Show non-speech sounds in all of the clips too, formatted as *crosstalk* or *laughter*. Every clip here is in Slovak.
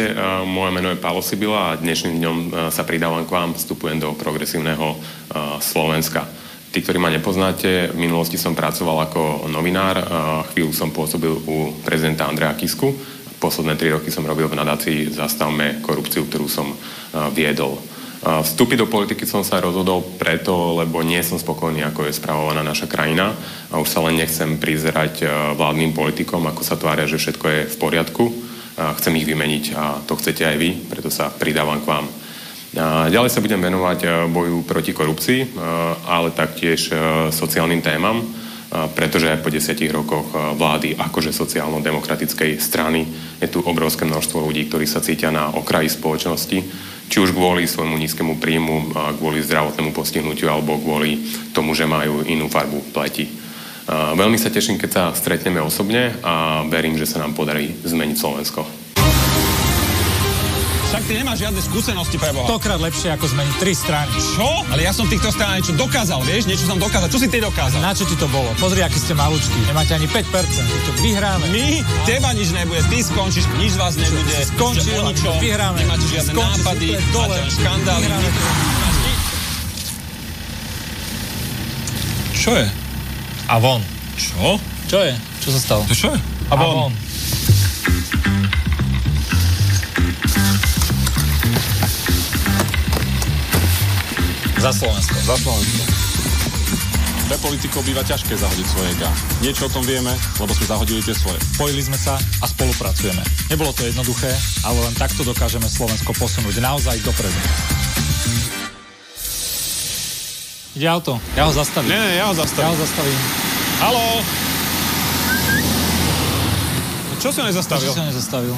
E, moje meno je Paolo Sibila a dnešným dňom e, sa pridávam k vám, vstupujem do progresívneho e, Slovenska. Tí, ktorí ma nepoznáte, v minulosti som pracoval ako novinár, chvíľu som pôsobil u prezidenta Andreja Kisku, posledné tri roky som robil v nadácii Zastavme korupciu, ktorú som viedol. Vstúpiť do politiky som sa rozhodol preto, lebo nie som spokojný, ako je spravovaná naša krajina a už sa len nechcem prizerať vládnym politikom, ako sa tvária, že všetko je v poriadku. Chcem ich vymeniť a to chcete aj vy, preto sa pridávam k vám. Ďalej sa budem venovať boju proti korupcii, ale taktiež sociálnym témam, pretože po desiatich rokoch vlády akože sociálno-demokratickej strany je tu obrovské množstvo ľudí, ktorí sa cítia na okraji spoločnosti, či už kvôli svojmu nízkemu príjmu, kvôli zdravotnému postihnutiu alebo kvôli tomu, že majú inú farbu pleti. Veľmi sa teším, keď sa stretneme osobne a verím, že sa nám podarí zmeniť Slovensko. Však ty nemáš žiadne skúsenosti pre Boha. Stokrát lepšie ako zmeniť tri strany. Čo? Ale ja som v týchto stranách niečo dokázal, vieš? Niečo som dokázal. Čo si ty dokázal? Na čo ti to bolo? Pozri, aký ste malúčky. Nemáte ani 5%. Keď to vyhráme. My? Teba nič nebude. Ty skončíš, nič vás nebude. Skončil, o ničom. vyhráme. Nemáte žiadne Skončíš nápady, dole. máte škandály. Čo je? A von. Čo? Čo je? Čo sa stalo? To čo je? A von. Za Slovensko. Za Slovensko. Pre politikov býva ťažké zahodiť svoje gá. Niečo o tom vieme, lebo sme zahodili tie svoje. Spojili sme sa a spolupracujeme. Nebolo to jednoduché, ale len takto dokážeme Slovensko posunúť naozaj dopredu. Ide auto. Ja ho zastavím. Nie, nie, ja ho Ja zastavím. ho zastavím. Haló? Čo si ho nezastavil? si ho nezastavil?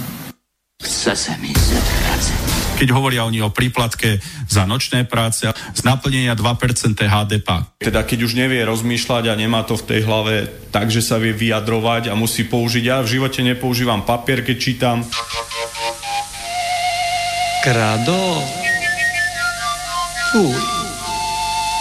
Chce sa mi zavracať. keď hovoria oni o príplatke za nočné práce z naplnenia 2% HDP. Teda keď už nevie rozmýšľať a nemá to v tej hlave tak, že sa vie vyjadrovať a musí použiť. Ja v živote nepoužívam papier, keď čítam. Kradol? Fuj.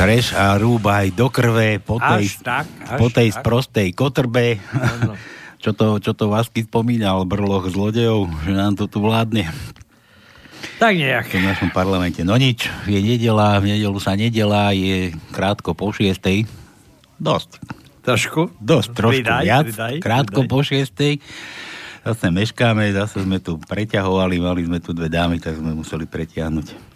Kreš a rúbaj do krve po tej, Až tak, až po tej tak. sprostej kotrbe. *laughs* čo, to, čo to Vasky spomínal, brloch zlodejov, že nám to tu vládne Tak nejak. v našom parlamente. No nič, je nedela, v nedelu sa nedela, je krátko po šiestej. Dosť. Trošku? Dosť, trošku Pridaj, viac. pridaj, krátko pridaj. po šiestej. Zase meškáme, zase sme tu preťahovali, mali sme tu dve dámy, tak sme museli pretiahnuť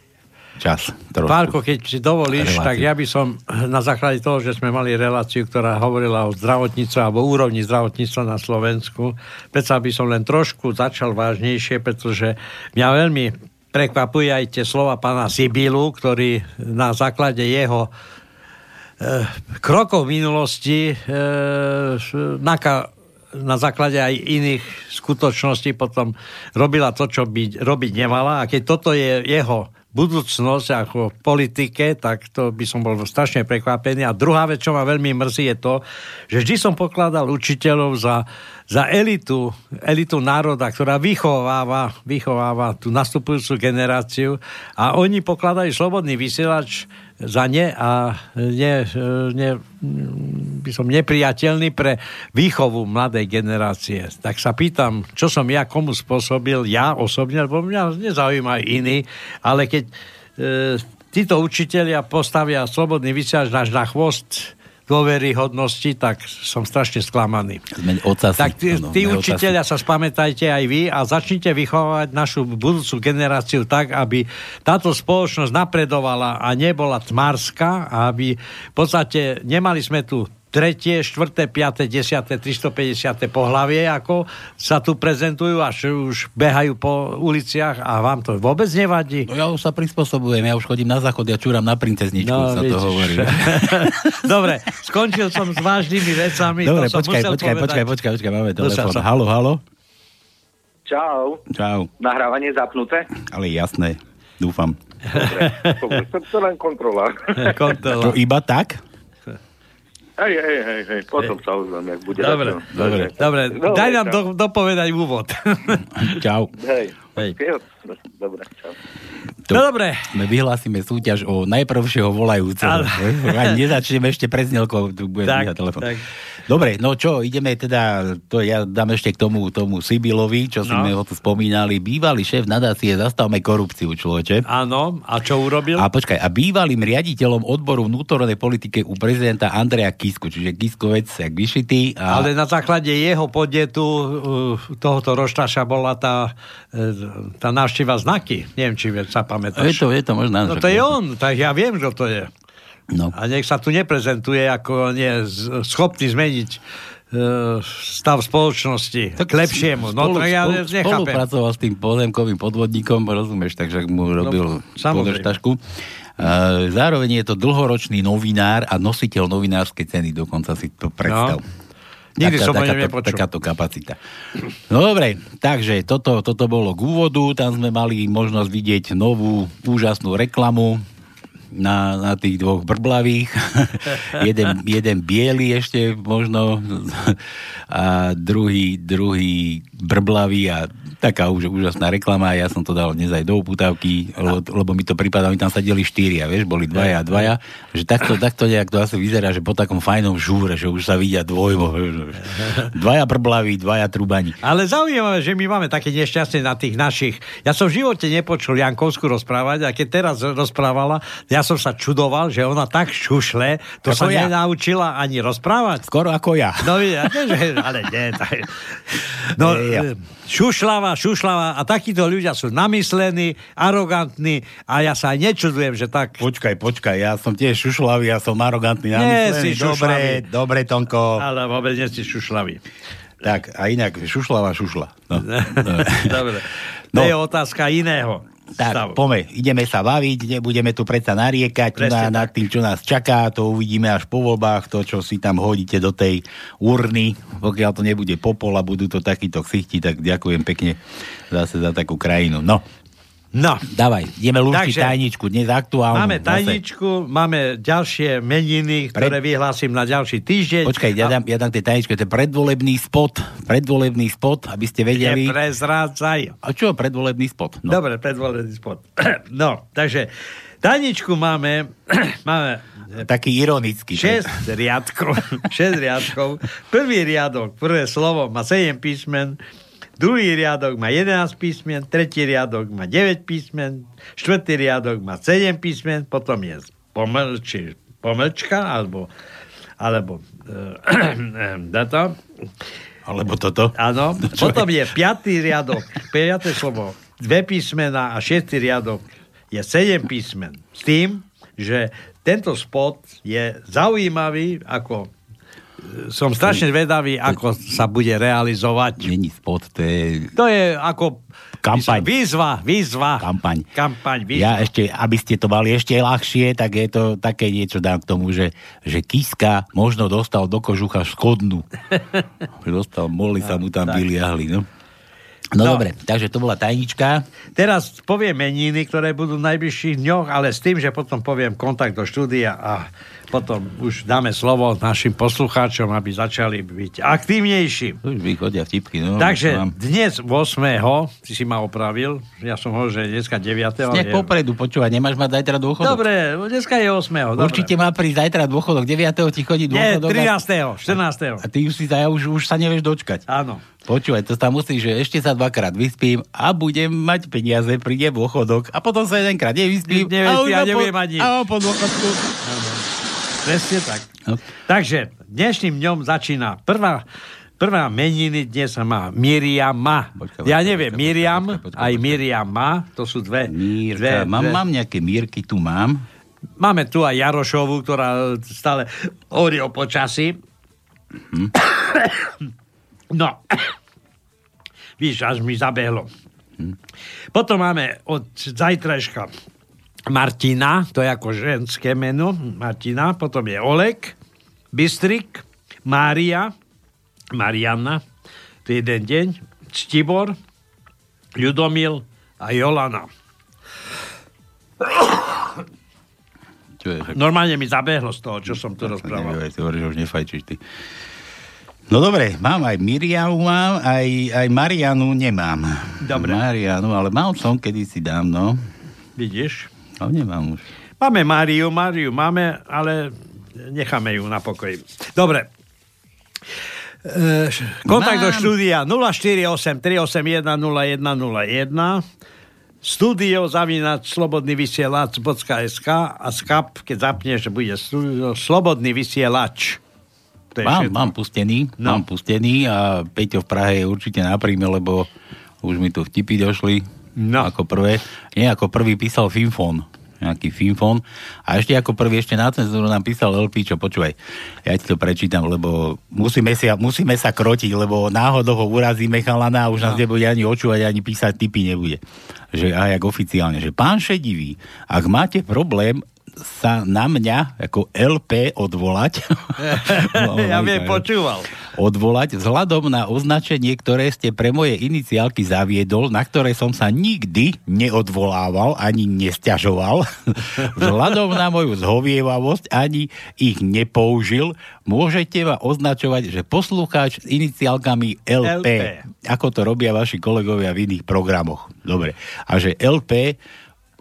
čas. Trošku. Pálko, keď si dovolíš, Reláciu. tak ja by som na základe toho, že sme mali reláciu, ktorá hovorila o zdravotníctve alebo úrovni zdravotníctva na Slovensku, predsa by som len trošku začal vážnejšie, pretože mňa veľmi prekvapuje aj tie slova pána Sibilu, ktorý na základe jeho eh, krokov v minulosti eh, naka, na základe aj iných skutočností potom robila to, čo by robiť nemala. A keď toto je jeho budúcnosť ako v politike, tak to by som bol strašne prekvapený. A druhá vec, čo ma veľmi mrzí, je to, že vždy som pokladal učiteľov za, za elitu, elitu národa, ktorá vychováva, vychováva tú nastupujúcu generáciu a oni pokladajú slobodný vysielač za ne a ne, ne, by som nepriateľný pre výchovu mladej generácie. Tak sa pýtam, čo som ja komu spôsobil, ja osobne, lebo mňa nezaujímajú iní, ale keď e, títo učitelia postavia slobodný náš na chvost dôveryhodnosti, tak som strašne sklamaný. Sme ocasy. Tak tí, Áno, tí učiteľia sa spamätajte aj vy a začnite vychovávať našu budúcu generáciu tak, aby táto spoločnosť napredovala a nebola tmarská a aby v podstate nemali sme tu tretie, štvrté, piaté, desiaté, 350. pohlavie, ako sa tu prezentujú, až už behajú po uliciach a vám to vôbec nevadí? No ja už sa prispôsobujem, ja už chodím na záchod, ja čúram na princezničku, No, sa to vidíš. hovorí. *laughs* Dobre, skončil som s vážnymi vecami. Dobre, to som počkaj, musel počkaj, počkaj, počkaj, počkaj, máme telefón. som. Halo, halo. Čau. Čau. Nahrávanie zapnuté? Ale jasné, dúfam. Dobre, to, to len *laughs* kontrola. To iba tak? Hej, hej, hej, hej, potom sa ozvem, jak bude. Dobre, dobre. Dobre, Dobre, daj nám do, dopovedať úvod. Čau. Hej. Hej. Dobre, čau. To, No dobre. My vyhlásime súťaž o najprvšieho volajúceho. Ale- *laughs* Ani nezačneme ešte preznielkou, tu bude Tak, telefón. tak. Dobre, no čo, ideme teda, to ja dám ešte k tomu, tomu Sibilovi, čo No. sme ho tu spomínali. Bývalý šéf nadácie Zastavme korupciu, človeče. Áno, a čo urobil? A počkaj, a bývalým riaditeľom odboru vnútornej politike u prezidenta Andreja Kisku, čiže Kiskovec, jak vyšitý. A... Ale na základe jeho podnetu uh, tohoto roštaša bola tá, uh, tá návšteva znaky. Neviem, či sa je pamätáš. to, je to možná. No to je on, tak ja viem, že to je. No. A nech sa tu neprezentuje ako nie schopný zmeniť uh, stav spoločnosti tak k lepšiemu. No to ja spolu, nechápem. spolupracoval s tým pozemkovým podvodníkom, rozumieš, takže mu robil no, podržtašku. Uh, zároveň je to dlhoročný novinár a nositeľ novinárskej ceny, dokonca si to predstav. No. Nikdy som o ňom takáto, nepočul. takáto kapacita. No dobre, takže toto, toto bolo k úvodu, tam sme mali možnosť vidieť novú úžasnú reklamu na, na tých dvoch brblavých. *laughs* jeden, jeden biely ešte možno *laughs* a druhý, druhý brblavý a taká už, úžasná reklama. Ja som to dal dnes aj do uputávky, lebo, lebo mi to prípada, mi tam sadeli štyria, vieš, boli dvaja a dvaja. Že takto, takto nejak to asi vyzerá, že po takom fajnom žúre, že už sa vidia dvojmo. Dvaja brblaví, dvaja trubani. Ale zaujímavé, že my máme také nešťastie na tých našich. Ja som v živote nepočul Jankovsku rozprávať a keď teraz rozprávala, ja som sa čudoval, že ona tak šušle, to Ako sa ja. nenaučila ani rozprávať. Skoro ako ja. No, ja, že, ale nie. Tak, *laughs* no, ja. e, šušľava, šušľava a takíto ľudia sú namyslení, arogantní a ja sa aj nečudujem, že tak... Počkaj, počkaj, ja som tiež šušlavý, ja som arogantný. Nie namyslený. si Dobre, šušlavý. dobre, Tonko. Ale vôbec nie si šušľavý. Tak, a inak, šušlava, šušla. No, *laughs* *laughs* Dobre. No. To je otázka iného. Tak, stavu. pome, ideme sa baviť, nebudeme tu predsa nariekať Presne na, nad tým, čo nás čaká, to uvidíme až po voľbách, to, čo si tam hodíte do tej urny, pokiaľ to nebude popol a budú to takíto ksichti, tak ďakujem pekne zase za takú krajinu. No, No, dávaj, ideme lúštiť tajničku, dnes aktuálnu. máme zase. tajničku, máme ďalšie meniny, ktoré vyhlásim na ďalší týždeň. Počkaj, ja dám, ja dám tej tajničke, to je predvolebný spot, predvolebný spot, aby ste vedeli. Neprezrádzaj. A čo predvolebný spot? No. Dobre, predvolený spot. *clears throat* no, takže tajničku máme, *clears throat* máme Taký ironický. 6 riadkov. *laughs* 6 riadkov. Prvý riadok, prvé slovo má 7 písmen, druhý riadok má 11 písmen, tretí riadok má 9 písmen, štvrtý riadok má 7 písmen, potom je poml, či pomlčka, alebo, alebo *clears throat* e, to. Alebo toto? Áno. *laughs* Potom je piatý riadok, piaté slovo, dve písmena a šiestý riadok je sedem písmen. S tým, že tento spot je zaujímavý, ako som strašne vedavý, ako sa bude realizovať. Není spot, to je To je ako Kampaň. Výzva, výzva. kampaň. Kampaň, výzva. Ja ešte, aby ste to mali ešte ľahšie, tak je to také niečo dám k tomu, že, že Kiska možno dostal do kožucha škodnú. *laughs* Dostal, mohli sa mu tam vyliahli, no. No, No. dobre, takže to bola tajnička. Teraz poviem meniny, ktoré budú v najbližších dňoch, ale s tým, že potom poviem kontakt do štúdia a potom už dáme slovo našim poslucháčom, aby začali byť aktívnejší. Už vychodia vtipky, no. Takže Mám. dnes 8. ty si ma opravil, ja som hovoril, že dneska 9. ale Nejak je- popredu, počúvaj, nemáš mať zajtra dôchodok? Dobre, dneska je 8. Dobre. Určite má prísť zajtra dôchodok, 9. ti chodí Nie, dôchodok. 13. 14. A ty už, si, už, už sa nevieš dočkať. Áno. Počúvaj, to tam musí, že ešte sa dvakrát vyspím a budem mať peniaze, príde dôchodok a potom sa jedenkrát nevyspím. Už a po- nebudem mať nič. A po dôchodku. Presne tak. No. Takže dnešným dňom začína prvá, prvá meniny dnes má Miriama. Počkaj, ja neviem, počkaj, Miriam, počkaj, počkaj, aj. Miriama, to sú dve. Mírka, dve, mám, dve. mám nejaké mírky, tu mám. Máme tu aj Jarošovu, ktorá stále hovorí o počasí. Mhm. *coughs* No, *coughs* víš, až mi zabehlo. Mhm. Potom máme od zajtrajška Martina, to je ako ženské meno, Martina, potom je Oleg, Bystrik, Mária, Marianna, to je jeden deň, Ctibor, Ľudomil a Jolana. *coughs* Čo je, však- Normálne mi zabehlo z toho, čo som tu rozprával. Neviem, ty hovoríš, že už nefajčíš ty. No dobre, mám aj Miriamu, mám, aj, aj Marianu nemám. Dobre. Marianu, ale mal som kedysi dávno. Vidíš? Ale nemám už. Máme Máriu, Máriu máme, ale necháme ju na pokoji. Dobre. E, kontakt do Mám. štúdia 048 381 0101 studio zavínať slobodný vysielač.sk a skap, keď zapneš, bude studio, slobodný vysielač. To je Mám, všetko. mám pustený, No. mám pustený a Peťo v Prahe je určite na príjme, lebo už mi tu vtipy došli. No. Ako prvé. Nie, ako prvý písal Finfon. Nejaký Finfon. A ešte ako prvý ešte na cenzúru nám písal LP, čo počúvaj. Ja ti to prečítam, lebo musíme sa, musíme sa krotiť, lebo náhodou ho urazíme chalana a už nás No. nebude ani očúvať, ani písať typy nebude. Že, a jak oficiálne, že pán Šedivý, ak máte problém sa na mňa ako LP odvolať. *laughs* ja viem, počúval. odvolať vzhľadom na označenie, ktoré ste pre moje iniciálky zaviedol, na ktoré som sa nikdy neodvolával ani nesťažoval. *laughs* vzhľadom na moju zhovievavosť ani ich nepoužil, môžete ma označovať, že poslucháč s iniciálkami LP, LP. ako to robia vaši kolegovia v iných programoch. Dobre. A že LP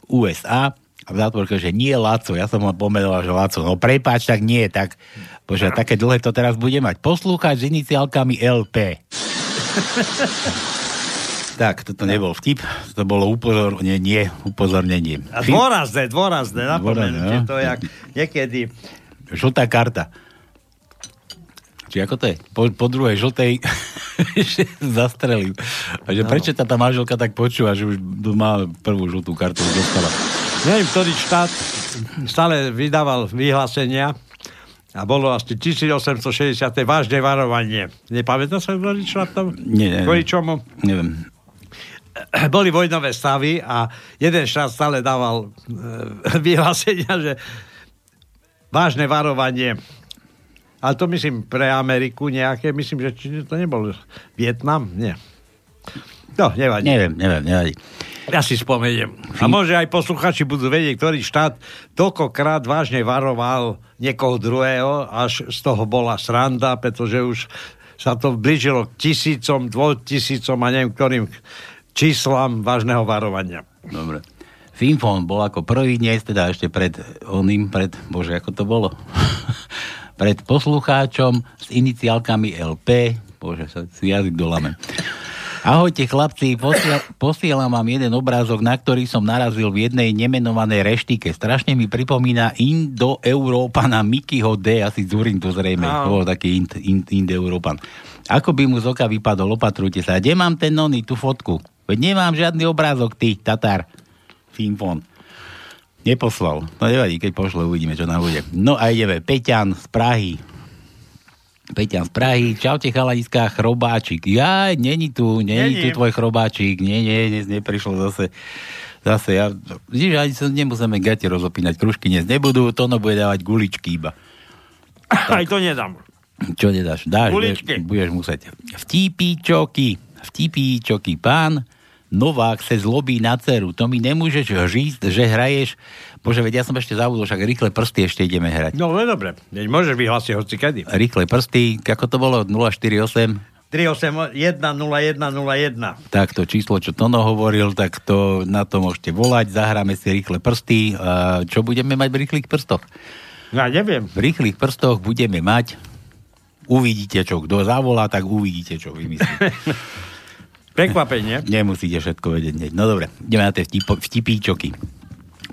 USA a v zátvorke, že nie Laco, ja som len pomenoval, že Laco, no prepáč, tak nie, tak bože, také dlhé to teraz bude mať. Poslúchať s iniciálkami LP. *laughs* tak, toto nebol vtip, to bolo upozornenie, nie, upozornenie. A dôrazné, dôrazné, napomenutie, no. to je jak niekedy Žltá karta. Či ako to je? Po, po druhej žltej *laughs* že. A že prečo tá, tá manželka tak počúva, že už má prvú žltú kartu dostala. Neviem, ktorý štát stále vydával vyhlásenia a bolo asi 1860. vážne varovanie. Nepamätá sa, ktorý štát tam? Nie, nie. Kvôli čomu? Neviem. Boli vojnové stavy a jeden štát stále dával e, vyhlásenia, že vážne varovanie. Ale to myslím pre Ameriku nejaké, myslím, že či to nebol Vietnam? Nie. No, nevadí. Neviem, neviem, nevadí. Ja si spomeniem. A môže aj posluchači budú vedieť, ktorý štát toľkokrát vážne varoval niekoho druhého, až z toho bola sranda, pretože už sa to blížilo k tisícom, dvojtisícom a neviem ktorým číslam vážneho varovania. Dobre. Finfon bol ako prvý dnes, teda ešte pred oným, pred, bože, ako to bolo? *laughs* pred poslucháčom s iniciálkami LP, bože, sa si jazyk dolame. Ahojte chlapci, posiel, posielam vám jeden obrázok, na ktorý som narazil v jednej nemenovanej reštike. Strašne mi pripomína Indo-Európana Mickeyho D, asi Zurindu zrejme. Áno. To bol taký Ind- Ind- Indo-Európan. Ako by mu z oka vypadol, opatrujte sa. Kde mám ten nony, tú fotku? Veď nemám žiadny obrázok, ty, Tatar. Simfon. Neposlal. No nevadí, keď pošle, uvidíme, čo nám bude. No a ideme. Peťan z Prahy. Peťan z Prahy. Čaute, chalaniska, chrobáčik. Ja, není tu, není, Není. tu tvoj chrobáčik. Nie, nie, dnes neprišlo zase. Zase ja, vidíš, ani sa nemusíme gate rozopínať, kružky dnes nebudú, Tono bude dávať guličky iba. Aj to nedám. Čo nedáš? Dáš, budeš, Guličky. budeš musieť. Vtípíčoky, vtípíčoky, pán Novák se zlobí na dceru. To mi nemôžeš říct, že hraješ... Bože, veď ja som ešte zabudol, však rýchle prsty ešte ideme hrať. No, ale dobre. Veď môžeš vyhlásiť hoci kedy. Rýchle prsty, ako to bolo? 048? 381 0101. Tak to číslo, čo Tono hovoril, tak to na to môžete volať, zahráme si rýchle prsty. A čo budeme mať v rýchlych prstoch? Ja neviem. V rýchlych prstoch budeme mať uvidíte čo, kto zavolá, tak uvidíte čo vymyslí. *laughs* Prekvapenie. Nemusíte všetko vedieť. No dobre, ideme na tie vtipíčoky.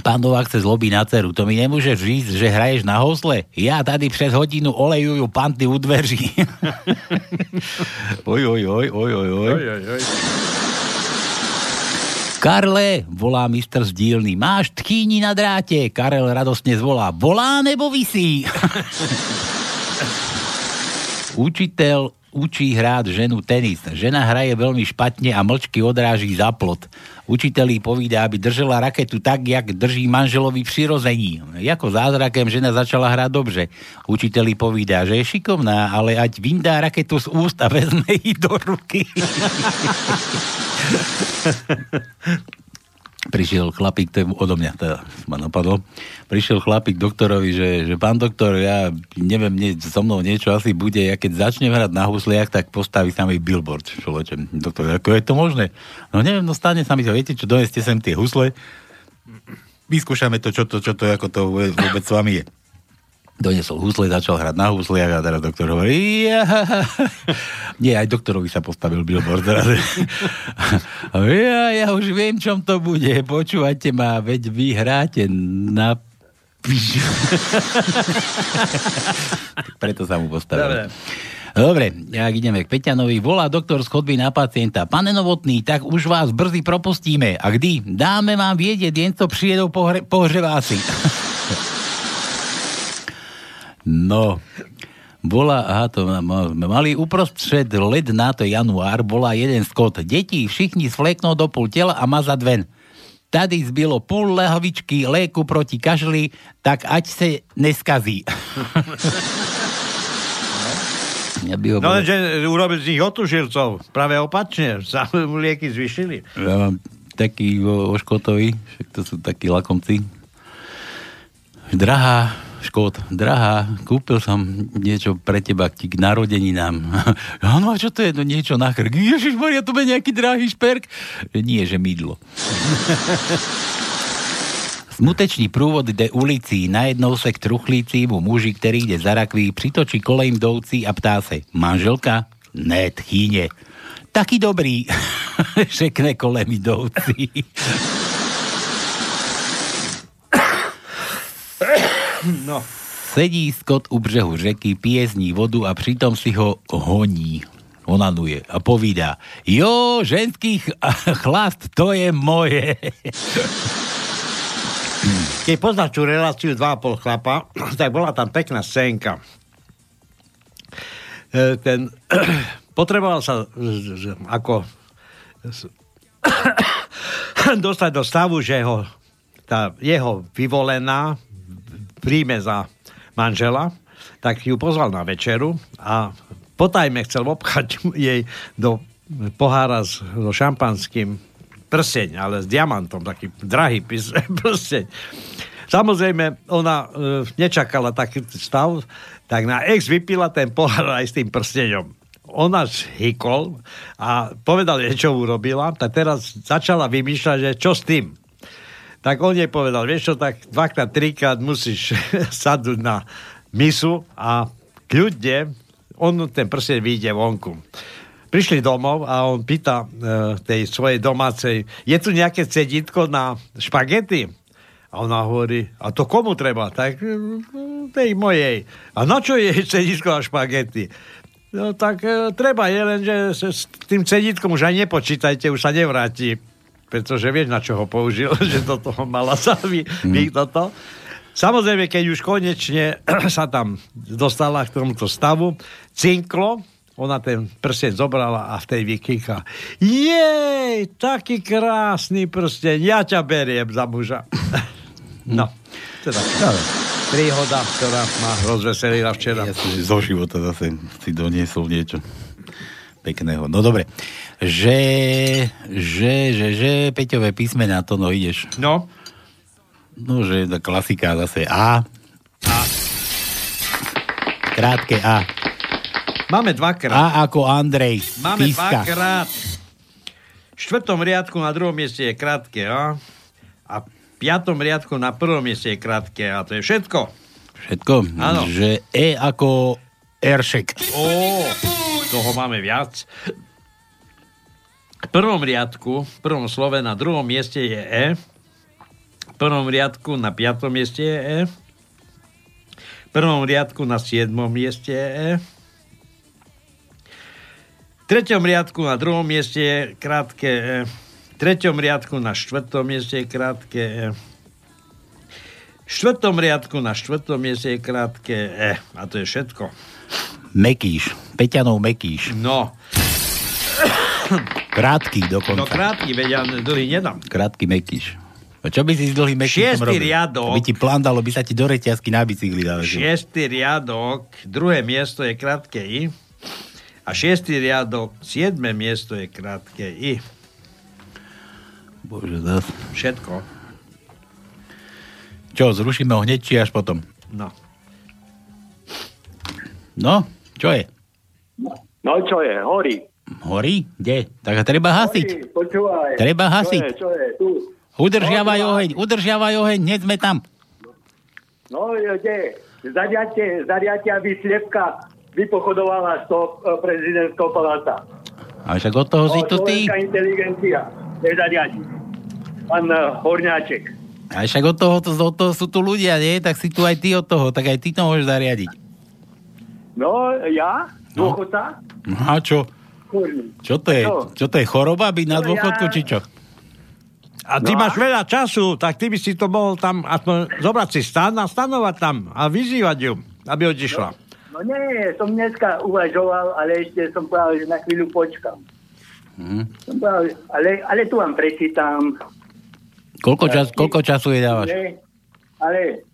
Pán Novák chce zlobí na ceru. To mi nemôžeš říct, že hraješ na hosle? Ja tady přes hodinu olejujú panty u dveří. *laughs* oj, oj, oj, oj, oj, oj. Oj, oj, oj. Karle, volá mistr z dílny, máš tchýni na dráte. Karel radostne zvolá, volá nebo visí? *laughs* Učiteľ učí hrať ženu tenis. Žena hraje veľmi špatne a mlčky odráží za plot. Učiteľ jej povídá, aby držela raketu tak, jak drží manželovi přirození. Jako zázrakem žena začala hrať dobře. Učiteľ jej povídá, že je šikovná, ale ať vyndá raketu z úst a vezme ji do ruky. *laughs* prišiel chlapík, to je odo mňa, teda ma napadlo, prišiel chlapík doktorovi, že, že pán doktor, ja neviem, nie, so mnou niečo asi bude, ja keď začnem hrať na husliach, tak postaví sa mi billboard, človeče. Doktor, ako je to možné? No neviem, no stane sa mi to, viete čo, doneste sem tie husle, vyskúšame to, čo to, čo to, ako to vôbec s vami je. Donesol husle, začal hrať na husliach a teraz doktor hovorí, ja. *laughs* Nie, aj doktorovi sa postavil billboard *laughs* teraz. A ja, ja už viem, čom to bude. Počúvajte ma, veď vy hráte na. *laughs* Preto sa mu postavil. Dobre. Dobre, jak ideme k Peťanovi. Volá doktor z chodby na pacienta. Pane Novotný, tak už vás brzy propustíme. A kdy? Dáme vám vedieť, jen to přijedou pohre, pohřeváci. No, bola, aha, to mali uprostred led na to január, bola jeden skot. Deti všichni svleknú do pol tela a mazať ven. Tady zbylo půl lehovičky léku proti kašli, tak ať se neskazí. *laughs* Ja by ho No lenže urobil z nich otužilcov. Práve opačne. *laughs* Sa mu lieky zvyšili. Ja mám taký o, o Škotovi, však to sú takí lakomci. Drahá, Škót, drahá, kúpil som niečo pre teba ti k narodeninám. *laughs* Áno, a čo to je? No niečo na krk. Ježiš Maria, to bude nejaký drahý šperk. Nie, že mydlo. *laughs* Smuteční průvod jde ulicí, najednou se k truchlícímu muži, který jde za rakví, přitočí kolem jdoucí a ptá se, manželka? Ne, tchýně. Taky dobrý, *laughs* řekne kolem jdoucí. *laughs* No. Sedí Scott u břehu řeky, pije z ní vodu a přitom si ho honí. Onanuje a povídá, jo, ženský ch- *laughs* chlast, to je moje. *laughs* Keď poznáš tú reláciu 2,5 chlapa, *clears throat* tak bola tam pekná scénka. E, Ten, *clears throat* potreboval sa ako *clears throat* dostať do stavu, že ho, tá jeho vyvolená príjme za manžela, tak ju pozval na večeru a potajme chcel obchať *laughs* jej do pohára so šampanským prseň, ale s diamantom, taký drahý pis, *laughs* prseň. Samozrejme, ona e, nečakala taký stav, tak na ex vypila ten pohár aj s tým prsteňom. Ona hykol a povedal jej, čo urobila, tak teraz začala vymýšľať, že čo s tým. Tak on jej povedal, vieš čo, tak dvakrát, trikrát musíš *laughs* sadnúť na misu a kľudne on ten prsteň vyjde vonku. prišli domov a on pýta e, tej svojej domácej, je tu nejaké cedítko na špagety? A ona hovorí, a to komu treba? Tak e, tej mojej. A na čo je cedítko na špagety? No tak e, treba je, len že s, s tým cedítkom už aj nepočítajte, už sa nevráti. Pretože vieš, na čo ho použil, *laughs* že do toho mala sa vy, vy toto. Samozrejme, keď už konečne *clears throat* sa tam dostala k tomuto stavu, cinklo, ona ten prsteň zobrala a v tej vykýka. Jej, taký krásny prsteň, ja ťa beriem za muža. *laughs* no, teda príhoda, ktorá ma rozveselila včera. Ja som zo života zase si doniesol niečo pekného. No dobre. Že, že, že, že, Peťové písmená, to no ideš. No. No, že to klasika zase A. A. Krátke A. Máme dvakrát. A ako Andrej. Máme Píska. dvakrát. V štvrtom riadku na druhom mieste je krátke A. A v piatom riadku na prvom mieste je krátke A. To je všetko. Všetko? Áno. Že E ako Eršek. Ó, toho máme viac. V prvom riadku, v prvom slove na druhom mieste je E. V prvom riadku na piatom mieste je E. V prvom riadku na siedmom mieste je E. V treťom riadku na druhom mieste je krátke E. V treťom riadku na štvrtom mieste je krátke E. V štvrtom riadku na štvrtom mieste je krátke E. A to je všetko. Mekíš. Peťanov Mekíš. No, *coughs* Krátky dokonca. no krátky, veď ja dlhý nedám. Krátky Mekíš. A čo by si s dlhým Mekíšom robil? riadok. By ti plán dalo, by sa ti do reťazky na bicykli dali. Šiestý riadok, druhé miesto je krátke I. A šiestý riadok, siedme miesto je krátke I. Bože, zas. Všetko. Čo, zrušíme ho hneď, či až potom? No. No, čo je? No čo je, horí. Horí? Kde? Tak treba hasiť. Horí, počúvaj. Treba hasiť. Čo je, čo je, tu. Udržiavaj No, oheň, udržiavaj oheň, hneď sme tam. No, kde? Zariate, zariate, aby sliepka vypochodovala z toho e, prezidentského paláca. A však od toho si No, tu ty. slovenská inteligencia nezariadi. Pán e, Horňáček. A však od toho, to, od toho sú tu ľudia, nie? Tak si tu aj ty od toho, tak aj ty to môžeš zariadiť. No, ja? No. Dôchodca? No a čo? Kurní. Čo to je? No. Čo to je choroba byť na No dôchodku, ja- či čo? A ty No a? máš veľa času, tak ty by si to mohol tam aspoň zobrať si stan a stanovať tam a vyzývať ju, aby odišla. No nie, som dneska uvažoval, ale ešte som povedal, že na chvíľu počkam. Mhm. Som povedal, ale, ale tu vám prečítam. Koľko, čas, koľko času jej dávaš? Nie, ale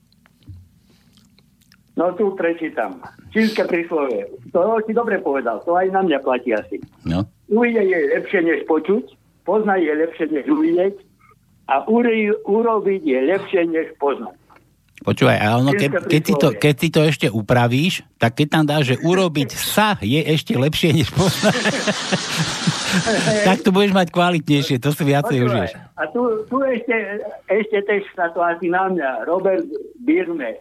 no tu prečítam. Čínske príslovie. To si dobre povedal, to aj na mňa platí asi. No. Uvidieť je lepšie než počuť, poznať je lepšie než uvidieť a uri- urobiť je lepšie než poznať. Počúvaj, a ono, ke, keď, si to, keď si to ešte upravíš, tak keď tam dáš, že urobiť sa je ešte lepšie než poznať, *laughs* tak to budeš mať kvalitnejšie, to si viacej Počúvaj, užiješ. A tu, tu ešte, ešte tež sa to asi na mňa. Robert Birme.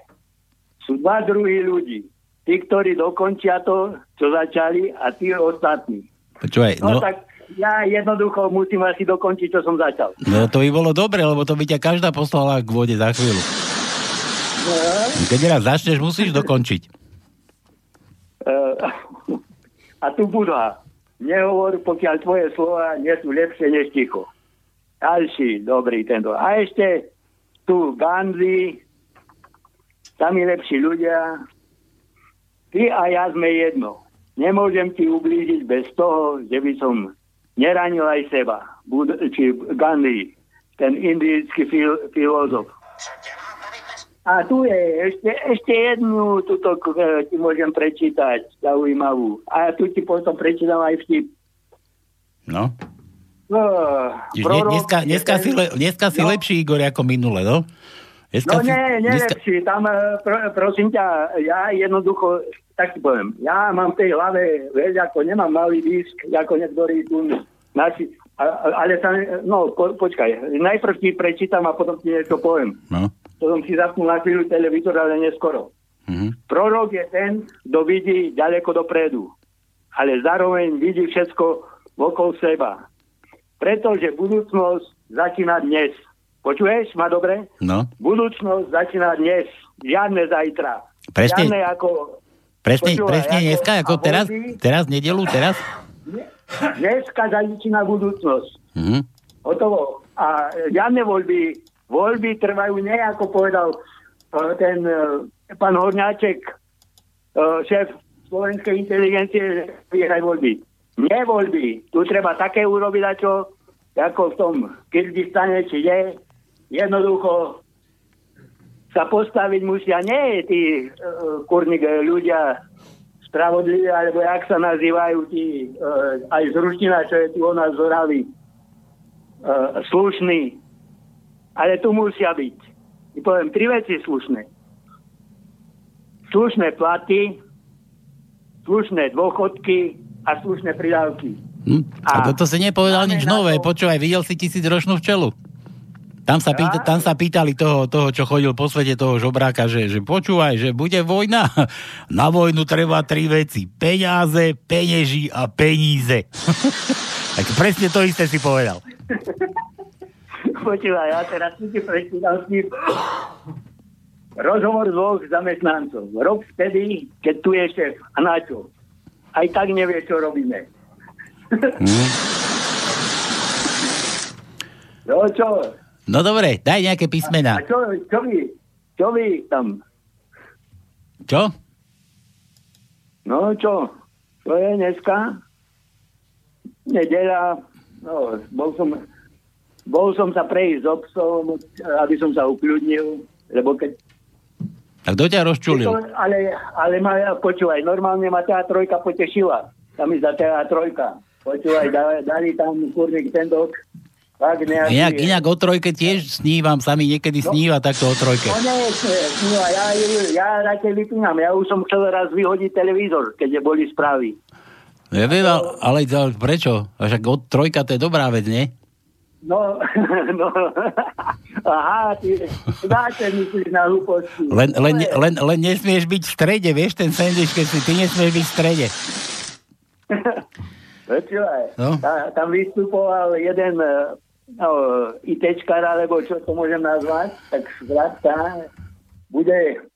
Sú dva druhy ľudí. Tí, ktorí dokončia to, čo začali a tí ostatní. Počúvaj, No, no, tak ja jednoducho musím asi dokončiť, čo som začal. no to by bolo dobre, lebo to by ťa každá poslala k vode za chvíľu. Keď raz začneš, musíš dokončiť. Eh, a tu Budha. Nehovor, pokiaľ tvoje slova nie sú lepšie než ticho. Ďalší, dobrý tento. A ešte tu Gandhi, sami lepší ľudia. Ty a ja sme jedno. Nemôžem ti ublížiť bez toho, že by som neranil aj seba. Bud- či Gandhi, ten indický fil- filozof. A tu je ešte, ešte jednu, tuto eh, ti môžem prečítať, zaujímavú. A tu ti potom prečítam aj vtip. No. No, prorok dneska, je dneska, ten- si, le, dneska si No. lepší, Igor, ako minule, no? Dneska No nie, dneska, nelepší. Tam, eh, pr- prosím ťa, ja jednoducho, tak ti poviem, ja mám v tej hlave, vieš, ako nemám malý disk, ako niektorí tu naši, ale sa, no, po, počkaj, najprv ti prečítam a potom ti niečo poviem. No. To som si zapnul na chvíľu televízor, ale neskoro. Mhm. Prorok je ten, kto vidí ďaleko dopredu. ale zároveň vidí všetko okolo seba. Pretože budúcnosť začína dnes. Počuješ ma dobre? No. Budúcnosť začína dnes. Žiadne zajtra. Presne- Žiadne ako... Presne, Počúvaj, presne ako- dneska, ako teraz, voľby- teraz, nedelu, teraz? Dneska začína budúcnosť. Mhm. Hotovo. A žiadne voľby, voľby trvajú nie, ako povedal eh, ten eh, pán Horňáček, eh, šéf slovenskej inteligencie, vyhraj voľby. Nie voľby. Tu treba také urobiť, čo, ako v tom Kyrgyzstane, či je. Jednoducho sa postaviť musia nie tí uh, kurník ľudia spravodliví, alebo jak sa nazývajú tí, uh, aj z Ruština, čo je tu o nás zorali, uh, slušný. Ale tu musia byť. I poviem tri veci slušné. Slušné platy, slušné dôchodky a slušné pridávky. Hm? A, A toto si nepovedal nič nové. Počúvaj, videl si tisícročnú včelu? Tam sa, pýta, tam sa pýtali toho, toho, čo chodil po svete, toho žobráka, že, že počúvaj, že bude vojna. *laughs* Na vojnu treba tri veci. Peňaze, peneži a peníze. *laughs* tak presne to isté si povedal. *laughs* Počúvaj, ja teraz si prečítam. Rozhovor dvoch zamestnancov. Rob vtedy, keď tu je šéf. A na čo? Aj tak nevie, čo robíme. No čo? No dobre, daj nejaké písmena. A čo, čo vy? Čo vy tam? Čo? No čo? Čo je dneska? Nedela. No, bol som, bol som sa prejsť s obsom, aby som sa ukľudnil, lebo keď Tak kto ťa rozčulil? To, ale, ale ma, počúvaj, normálne ma tá trojka potešila. Tam mi za tá trojka. Počúvaj, dali, dali tam kurník ten dok. Tak nejaký... Inak, inak o trojke tiež snívam, sami niekedy sníva takto o trojke. No nie, nie, ja, ja radšej vypínam. Ja už som chcel raz vyhodiť televízor, keď boli správy. Ja viem, ale, ale prečo? Však od trojka to je dobrá vec, nie? No, *laughs* no, aha, ty, dáte myslíš na hlúposti. Len, len, len, len nesmieš byť v strede, vieš, ten sandwich, keď si ty nesmieš byť v strede. *laughs* Počúvaj, No. tam vystupoval jeden eh, no, ITčkar, alebo čo to môžem nazvať, tak zkrátka bude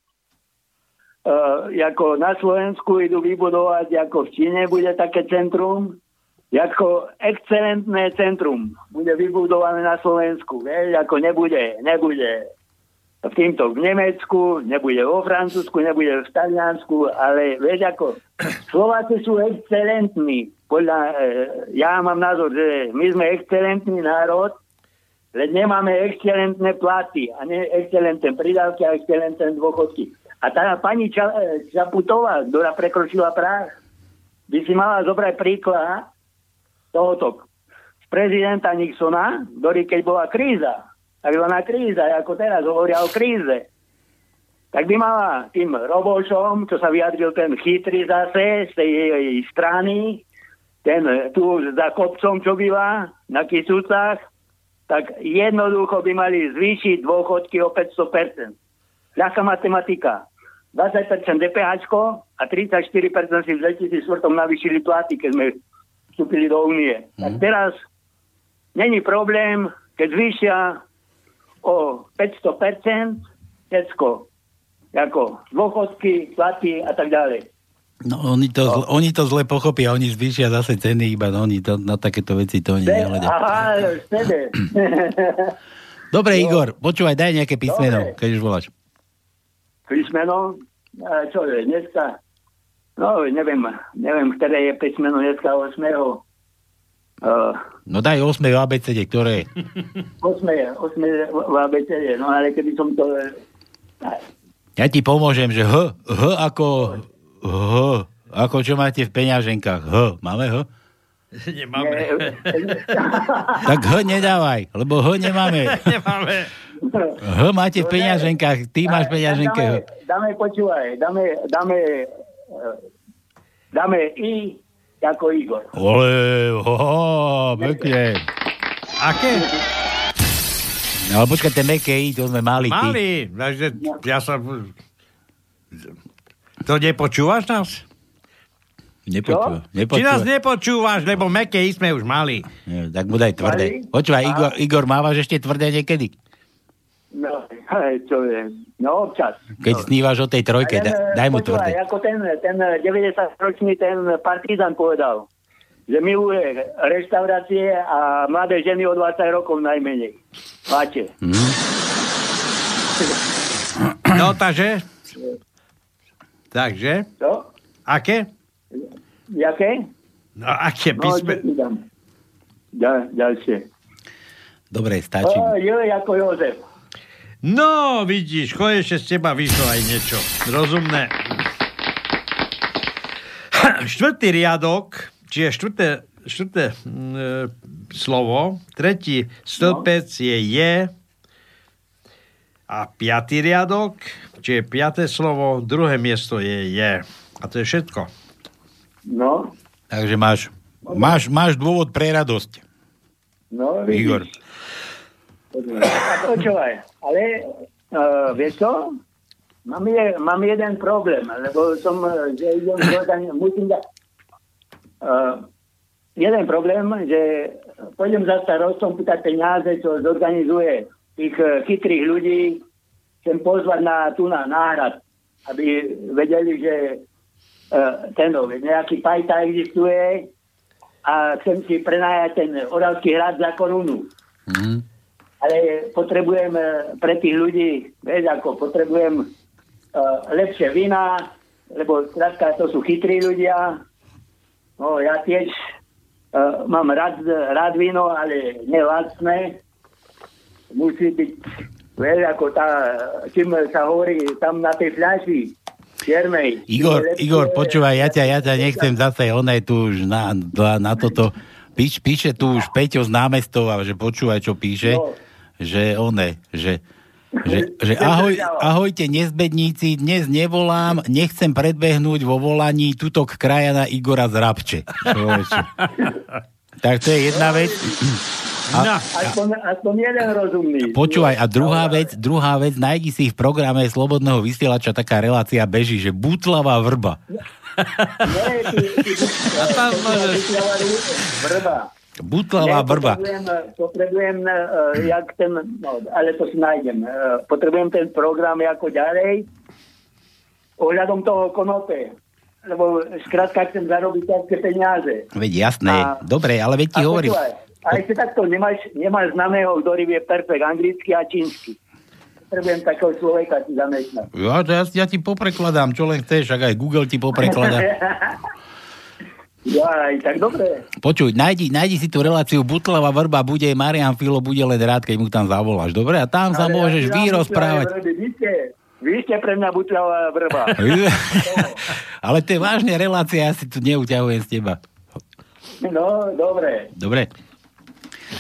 uh, ako na Slovensku idú vybudovať, ako v Číne bude také centrum, ako excelentné centrum bude vybudované na Slovensku, vieš, ako nebude, nebude v týmto v Nemecku, nebude vo Francúzsku, nebude v Taliansku, ale vieš ako, Slováci sú excelentní. Podľa, e, ja mám názor, že my sme excelentný národ, len nemáme excelentné platy a ne excelentné pridávky a excelentné dôchodky. A tá pani Ča, e, Čaputová, ktorá prekročila práh, by si mala zobrať príklad tohoto prezidenta Nixona, ktorý keď bola kríza, takzvaná kríza, ako teraz hovoria o kríze, tak by mala tým Robošom, čo sa vyjadril ten chytrý zase z tej jej strany, ten tu za kopcom, čo býva na Kisúcach, tak jednoducho by mali zvýšiť dôchodky o 500%. Ľahká matematika. 20% DPH a 34% si v 2004 navýšili platy, keď sme vstúpili do únie. Tak teraz není problém, keď zvýšia o 500% všetko. Ako dôchodky, platy a tak ďalej. No, oni to, zle, oni to zle pochopia, oni zvýšia zase ceny, iba no, oni to, na takéto veci to oni Be- nehľadia. Aha. *clears throat* Dobre, Igor, počúvaj, daj nejaké písmeno, Dobre. keď už voláš. písmeno, čo je dneska, no neviem, neviem, ktoré je písmeno dneska 8. Uh, No daj 8 v ABCD, ktoré je? 8. 8. v ABCD, no ale keby som to... Ja ti pomôžem, že H, H ako H, ako čo máte v peňaženkách. H, máme H? *laughs* Nemáme. *laughs* Tak H nedávaj, lebo H nemáme. *laughs* Nemáme. H máte v peňaženkách, ty máš v peňaženke H. Dáme, dáme, počúvaj, dáme, dáme, dáme I ako Igor. Ole, ho, ho, pekne. Aké? No, ale počkaj, tie meké I, to sme mali. Mali. Takže ja sa... To nepočúvaš nás? Nepočúva. Či nás nepočúvaš, lebo meké sme už mali. Nie, tak mu daj tvrdé. Počúvaj, A- Igor, Igor, mávaš ešte tvrdé niekedy? No, hej, čo je, no občas. Keď snívaš o tej trojke, A len, da, daj mu počúvaj, tvrdé. ako ten, ten 90-ročný ten partizan povedal, že miluje reštaurácie a mladé ženy o 20 rokov najmenej. Máte. Hm? No, takže? Takže? Čo? Aké? Jaké? No, aké No, písme? dám? Ďal, ďalšie. Dobre, stačí. O, jo, ako Jozef. No, vidíš, konečne z teba vyšlo aj niečo. Rozumné. Štvrtý riadok, čiže štvrté, štvrté mm, e, slovo, tretí stĺpec je je a piatý riadok, čiže piaté slovo, druhé miesto je je. A to je všetko. No, Takže máš, máš, máš dôvod pre radosť. no, vidíš. Igor. Počúvaj, ale uh, vieš čo? Mám, je, mám jeden problém, lebo som, že idem zorgani- musím dať uh, jeden problém, že pôjdem za starostom pýtať peniaze, čo zorganizuje tých eh, chytrých ľudí, chcem pozvať na tu na náhrad, aby vedeli, že uh, ten nejaký pajta existuje a chcem si prenajať ten Oravský hrad za korunu Hm? ale potrebujem eh, pre tých ľudí, vieš ako, potrebujem uh, lepšie vína, lebo skrátka to sú chytrí ľudia. No ja tiež uh, mám rád, rád víno, ale nelacné. Musí byť, vieš ako tá, čím sa hovorí tam na tej fľaši, čiernej. Igor, Lepšie- Igor, počúvaj, ja ťa, ja ťa nechcem zase onej tu už na, na, na toto. Píš, píše tu už Peťo z námestova, že počúvaj, čo píše. No. Že one, že, že, že ahoj, ahojte nezbedníci, dnes nevolám, nechcem predbehnúť vo volaní tutok krajana Igora z Rabče. Tak to je jedna vec. A, Aspoň, aspoň jeden rozumný. Počúvaj, a druhá vec, druhá vec, nájdi si v programe Slobodného vysielača taká relácia beží, že butlavá vrba. Nie, ty, ty, A tam môžeš... Vrba. Butlavá vrba. Potrebujem, potrebujem uh, jak ten, no, ale to si nájdem. Uh, potrebujem ten program ako ďalej ohľadom toho konope. Lebo skrátka chcem zarobiť také peniaze. Veď jasné, A- dobre, ale veď ti hovorím. počúvaj, A ešte takto, nemáš, nemáš známeho, ktorý vie perfekt anglicky a čínsky. Potrebujem takého človeka si zamestnať. Ja, ja, ja ti poprekladám, čo len chceš, ak aj Google ti poprekladá. *laughs* ja, aj tak dobre. Počuj, nájdi, nájdi si tú reláciu Butlava vrba, bude Marian Filo, bude len rád, keď mu tam zavoláš. Dobre, a tam sa môžeš ja- vyrozprávať. Vy ste, pre mňa butľavá vrba. *laughs* Ale to je vážne relácia, ja si tu neuťahujem z teba. No, dobre. Dobre.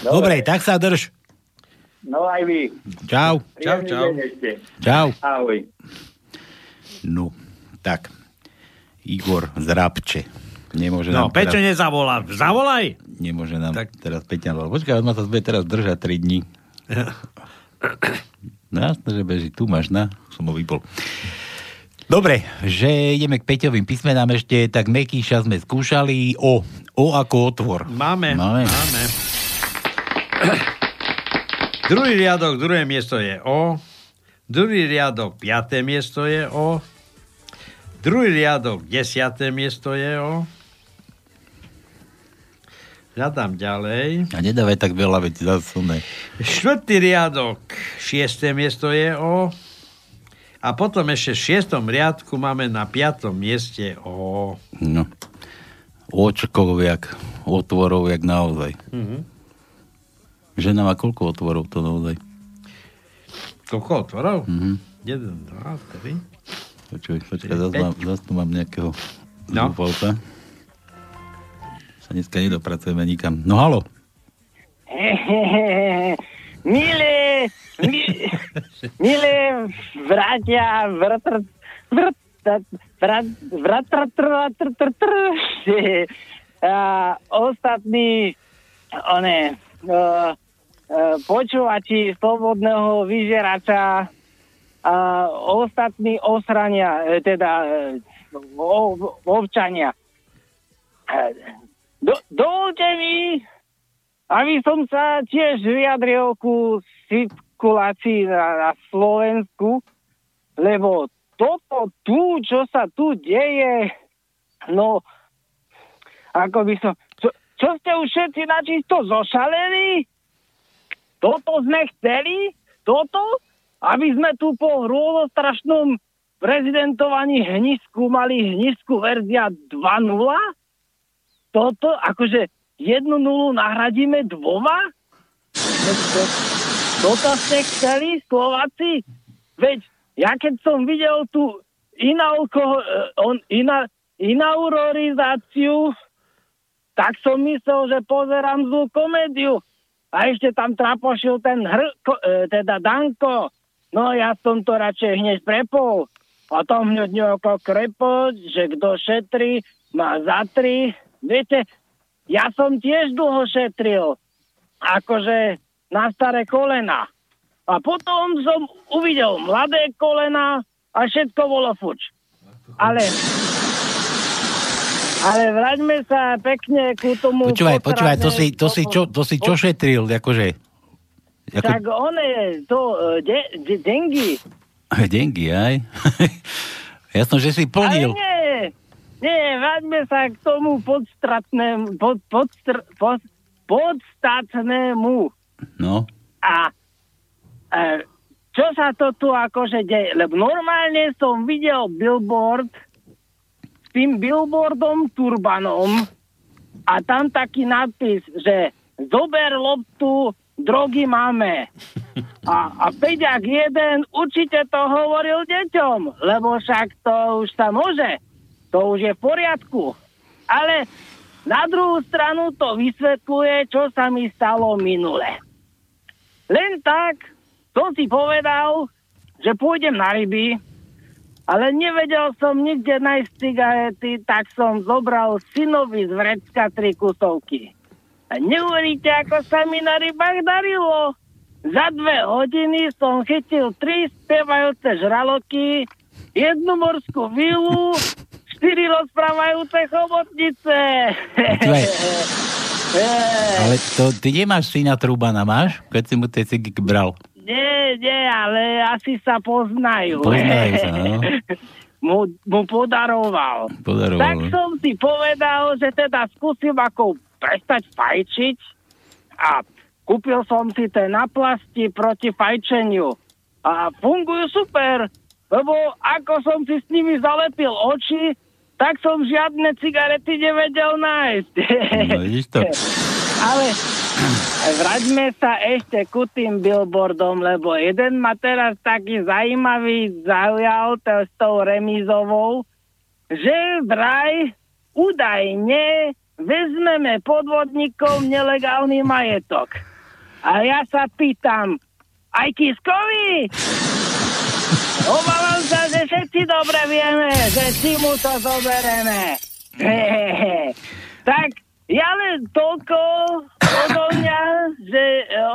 Dobre, tak sa drž. No aj vy. Čau. Deň ešte. Čau. Ahoj. No, tak. Igor z Rabče. Nemôže No, nám Peťo teraz, nezavolá. Zavolaj! nemôže nám tak. teraz Peťa zavolať. Počkaj, on ma sa bude teraz držať 3 dní. *laughs* No že beží. Tu máš, na. Som ho vypol. Dobre, že ideme k Peťovým písmenám ešte, tak Mekíša sme skúšali. O, O ako otvor. Máme, Máme. máme. Druhý riadok, druhé miesto je O. Druhý riadok, piaté miesto je O. Druhý riadok, desiaté miesto je O. Hľadám ďalej. A nedávaj tak veľa, veď zase ne. Štvrtý riadok, šiesté miesto je O. A potom ešte v šiestom riadku máme na piatom mieste O. No. Očkov, jak otvorov, jak naozaj. Mhm. Žena má koľko otvorov to naozaj? Koľko otvorov? Mhm. 1, 2, 3. Počuj, počkaj, zase, mám, zase tu mám nejakého no. zúfalca. Sa dneska nedopracujeme nikam. No halo. Milé, milé, milé vráťa, vrtr, vrtr, vrtr, vrtr, ostatní, one, uh, počúvači slobodného vyžerača a ostatní osrania, e, teda e, občania. Do, dovolte mi, aby som sa tiež vyjadril ku cirkulácii na, na Slovensku, lebo toto tu, čo sa tu deje, no, ako by som... Čo, čo ste už všetci načisto zošaleli? Toto sme chceli? Toto? Aby sme tu po hrôzostrašnom prezidentovaní hnisku mali hnisku verzia 2.0? Toto? Akože jednu nulu nahradíme dvoma? To, toto ste chceli, Slováci? Veď ja keď som videl tú inauko, on, ina, inaugurizáciu, tak som myslel, že pozerám zlú komédiu. A ešte tam trapošil ten hr, e, teda Danko. No ja som to radšej hneď prepol. A tam hneď nejako krepo, že kto šetrí, má za tri. Viete, ja som tiež dlho šetril. Akože na staré kolena. A potom som uvidel mladé kolena a všetko bolo fuč. Ale ale vraťme sa pekne ku tomu... Počúvaj, počúvaj, to si, to si, čo, to si čo šetril, akože? Ako... Tak on je to, uh, de, de, dengy. dengy, aj? *laughs* ja som, že si plnil. Ale nie, nie, vraťme sa k tomu podstatnému, pod, podstr, pod, podstatnému. No. A e, čo sa to tu akože deje? Lebo normálne som videl billboard tým billboardom turbanom a tam taký nadpis, že zober loptu, drogy máme. A, a Peďak jeden určite to hovoril deťom, lebo však to už sa môže. To už je v poriadku. Ale na druhú stranu to vysvetľuje, čo sa mi stalo minule. Len tak som si povedal, že pôjdem na ryby, ale nevedel som nikde nájsť cigarety, tak som zobral synovi z vrecka tri kusovky. A neuveríte, ako sa mi na rybách darilo. Za dve hodiny som chytil tri spievajúce žraloky, jednu morskú vilu, štyri rozprávajúce chobotnice. *laughs* Ale to, ty nemáš syna Trubana, máš? Keď si mu tie cigy bral. Nie, nie, ale asi sa poznajú. Poznajú sa, no. *laughs* mu, mu podaroval. Podaroval. Tak som si povedal, že teda skúsim ako prestať fajčiť a kúpil som si tie naplasti proti fajčeniu. A fungujú super, lebo ako som si s nimi zalepil oči, tak som žiadne cigarety nevedel nájsť. No, to. *laughs* Ale vraťme sa ešte ku tým billboardom, lebo jeden ma teraz taký zajímavý zaujal to s tou remízovou, že vraj údajne vezmeme podvodníkom nelegálny majetok. A ja sa pýtam, aj Kiskovi? Obávam sa, že všetci dobre vieme, že si mu to zobereme. tak ja len toľko odo mňa, že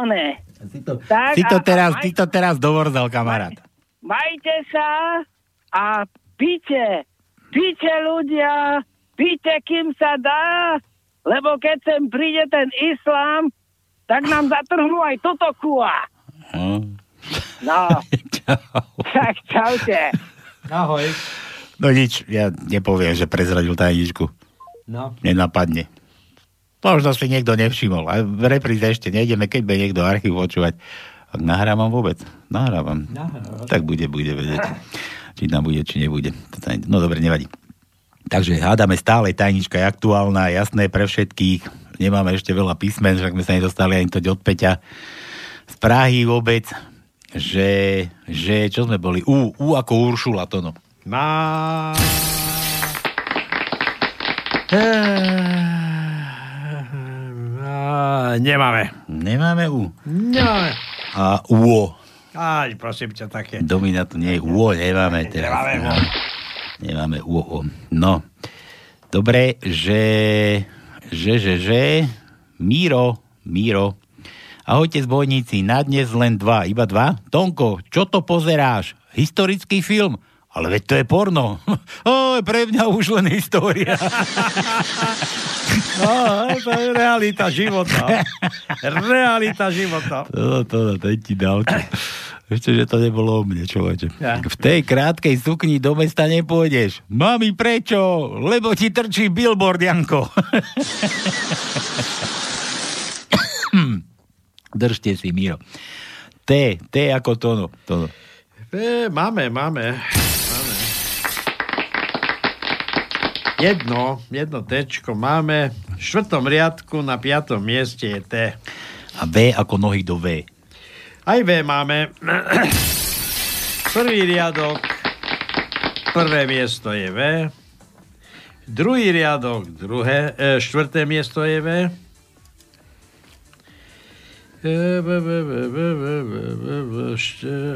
one. Si to, tak, si to, teraz, maj, ty to teraz dovorzal, kamarát. Majte sa a píte, píte ľudia, píte, kým sa dá, lebo keď sem príde ten islám, tak nám zatrhnú aj toto kua. Hm. No. *laughs* tak čaute. Ahoj. No nič, ja nepoviem, že prezradil tajničku. No. Nenapadne. Možno si niekto nevšimol. A v repríze ešte nejdeme, keď bude niekto archív počúvať. Nahrávam vôbec? Nahrávam. Nahrávam. Tak bude, bude vedieť. Či tam bude, či nebude. No dobre, nevadí. Takže hádame stále, tajnička je aktuálna, jasné pre všetkých. Nemáme ešte veľa písmen, však sme sa nedostali ani to od Peťa z Prahy vôbec že, že čo sme boli? U, U ako Uršula, to no. Má... Nemáme. Nemáme U. Nemáme. A UO. Aj, prosím ťa, také. Dominant, nie, UO nemáme teraz. Nemáme no. Nemáme UO. No. Dobre, že, že, že, že, Míro, Míro, Ahojte zbojníci, na dnes len dva, iba dva? Tonko, čo to pozeráš? Historický film? Ale veď to je porno. *laughs* O, pre mňa už len história. *laughs* No, to je realita života. Realita života. *laughs* To, to, to, to ti dal. Ešte, *coughs* že to nebolo o mne, človeče. Ja. V tej krátkej sukni do mesta nepôjdeš. Mami, prečo? Lebo ti trčí billboard, Janko. *coughs* Držte si, Miro. T, T ako tono. tono. E, máme. máme. Jedno, jedno Tčko máme. V štvrtom riadku na piatom mieste je T. A V ako nohy do V. Aj V máme. Prvý riadok, prvé miesto je V. Druhý riadok, druhé, e, štvrté miesto je V.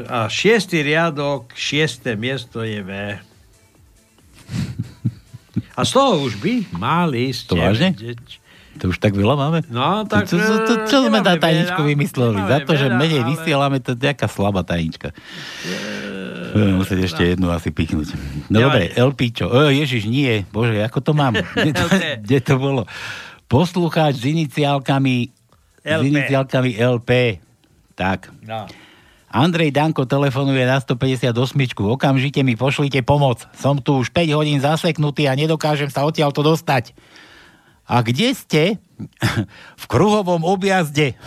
A šiestý riadok, šiesté miesto je V. *laughs* A z toho už by mali ste To vážne? vedieť. To už tak veľa máme? No, tak... To, to, to, čo e, sme na tajničku veľa, vymysleli? Za to, že veľa, menej ale- vysielame, to je nejaká slabá tajnička. Budem musieť ešte jednu asi pichnúť. No dobre, LPčo. O, Ježiš, nie. Bože, ako to mám? *laughs* Kde to, kde to bolo? Poslucháč s iniciálkami s LP. iniciálkami LP. Tak. No. Andrej Danko telefonuje na 158. Okamžite mi pošlite pomoc. Som tu už 5 hodín zaseknutý a nedokážem sa odtiaľ to dostať. A kde ste? *laughs* v kruhovom objazde. *laughs*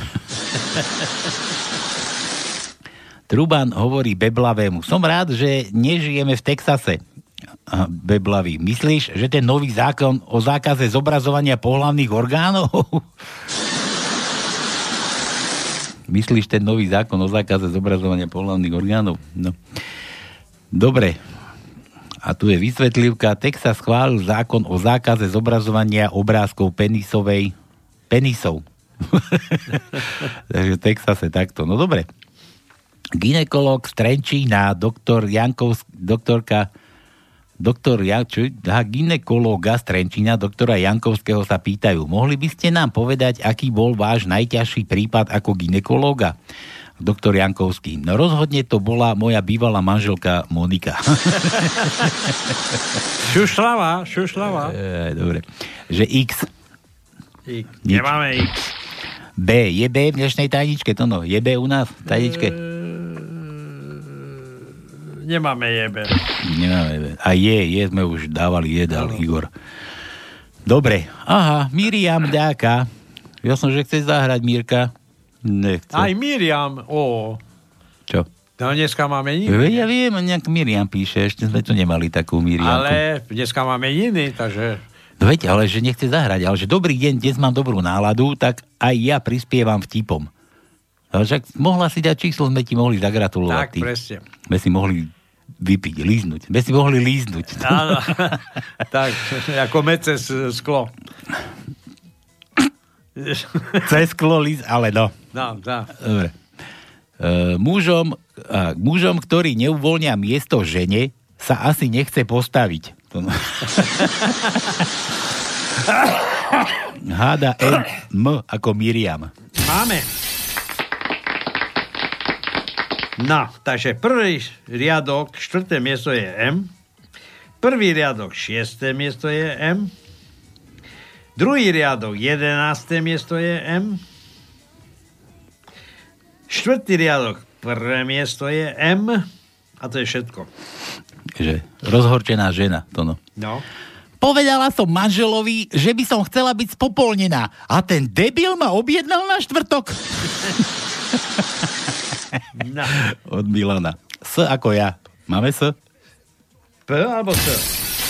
Truban hovorí Beblavému. Som rád, že nežijeme v Texase. Beblavý. Myslíš, že ten nový zákon o zákaze zobrazovania pohlavných orgánov? *laughs* Myslíš ten nový zákon o zákaze zobrazovania pohlavných orgánov? No. Dobre. A tu je vysvetlivka. Texas schválil zákon o zákaze zobrazovania obrázkov penisovej penisov. *laughs* Takže Texase takto. No dobre. Ginekolog z Trenčína, doktor Jankov, doktorka doktor ja, čo, aha, ginekologa z Trenčína, doktora Jankovského sa pýtajú, mohli by ste nám povedať, aký bol váš najťažší prípad ako ginekologa? Doktor Jankovský. No rozhodne to bola moja bývalá manželka Monika. *laughs* Šušlava, šušlava. E, dobre. Že X. X. Nemáme X. B. Je B v dnešnej tajničke? To no. Je B u nás v tajničke? Nemáme jebe. Nemáme B. A je, je sme už dávali, je dal Igor. Dobre. Aha, Miriam Dáka. Ja som, že chceš zahrať, Mírka. Nechce. Aj Miriam, ó. Čo? No dneska máme iný. Ja viem, nejak Miriam píše, ešte sme tu nemali takú Miriamku. Ale dneska máme iný, takže... No veď, ale že nechce zahrať, ale že dobrý deň, dnes mám dobrú náladu, tak aj ja prispievam vtipom. Ale však mohla si dať číslo, sme ti mohli zagratulovať. Tak, ty. presne. Sme si mohli vypiť, líznuť. Sme si mohli líznuť. Áno, *laughs* tak, ako mece z sklo. Cez sklo líz, ale no. No, no. Dobre. E, mužom, a, mužom, ktorý neuvoľnia miesto žene, sa asi nechce postaviť. No. *laughs* Háda M ako Miriam. Máme. No, takže prvý riadok, štvrté miesto je M. Prvý riadok, šiesté miesto je M. Druhý riadok, jedenácté miesto je M. Štvrtý riadok, prvé miesto je M. A to je všetko. Že rozhorčená žena. To no. No. Povedala som manželovi, že by som chcela byť spopolnená. A ten debil ma objednal na štvrtok. *laughs* No. Od Milana. S ako ja. Máme S? P alebo S?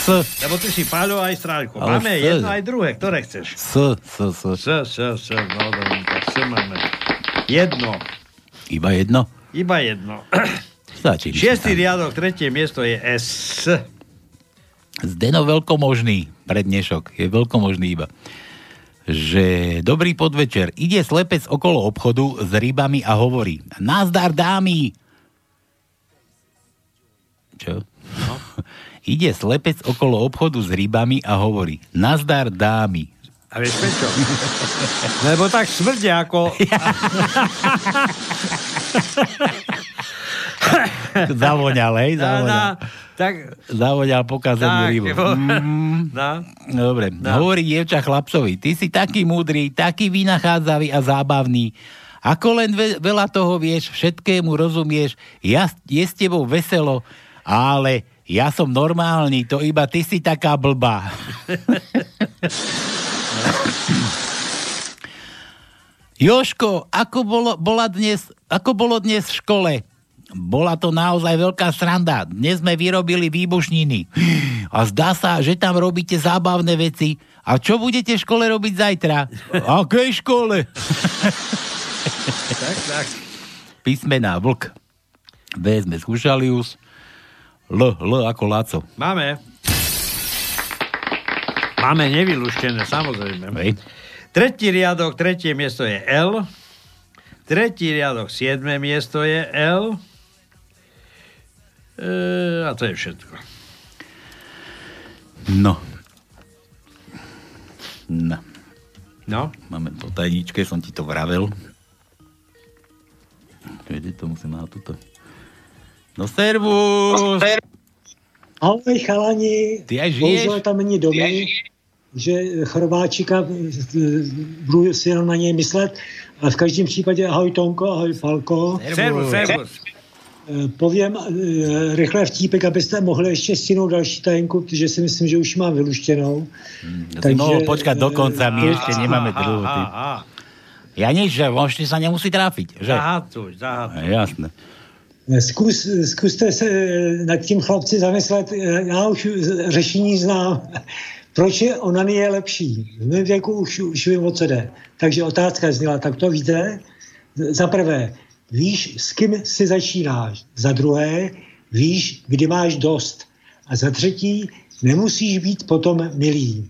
S. Lebo ty si Páľo aj Strálko. Ale Máme S. jedno aj druhé. Ktoré chceš? S, S, S. S, S, S. No, dobrý, tak S máme. Jedno. Iba jedno? Iba jedno. Stačí. Šiestý riadok, tretie miesto je S. Zdeno veľkomožný pre dnešok. Je veľkomožný iba. Že dobrý podvečer. Ide slepec okolo obchodu s rybami a hovorí Nazdar dámy! Čo? No. *laughs* Ide slepec okolo obchodu s rybami a hovorí Nazdar dámy. A vieš prečo? Lebo tak smrdia ako... *laughs* *laughs* *laughs* Zavoňal, hej? No, no, Zavoňal. tak, Zavoňal pokazenú Tak, rybu. Mm. *laughs* no. Dobre, hovorí dievča chlapcovi, ty si taký múdry, taký vynachádzavý a zábavný. Ako len ve- veľa toho vieš, všetkému rozumieš, ja, je s tebou veselo, ale ja som normálny, to iba ty si taká blbá. *laughs* Joško, ako bolo, bola dnes, ako bolo dnes v škole? Bola to naozaj veľká sranda. Dnes sme vyrobili výbušniny. A zdá sa, že tam robíte zábavné veci. A čo budete v škole robiť zajtra? *laughs* Akej škole? tak, tak. Písmená vlk. B sme skúšali už. L, L ako Laco. Máme. Máme nevylúštené, samozrejme. Hej. Tretí riadok, tretie miesto je L. Tretí riadok, siedme miesto je L. E, a to je všetko. No. No. No. Máme po tajničke, som ti to vravel. Kde to musím na túto. No servus! Ahoj chalani, Ty aj žiješ? bohužel tam není domy, že Chorváčika, budu si jenom na něj myslet, ale v každém případě ahoj Tonko, ahoj Falko. Servus, servus. Eh, Povím eh, rychle vtípek, abyste mohli ještě stihnout další tajenku, protože si myslím, že už mám vyluštěnou. To si mohol počkať do konca, my eh, ešte nemáme druhú. Ja nič, že možno sa nemusí tráfiť. Že? Zahatuj, zahatuj. Jasné. Eh, Zkus, zkuste se eh, nad tím chlapci zamyslet, eh, já už řešení znám. *laughs* Proč je onany je lepší? V mém věku už, už vím, o co jde. Takže otázka zněla, tak to víte? Za prvé, víš, s kým si začínáš. Za druhé, víš, kdy máš dost. A za třetí, nemusíš být potom milý.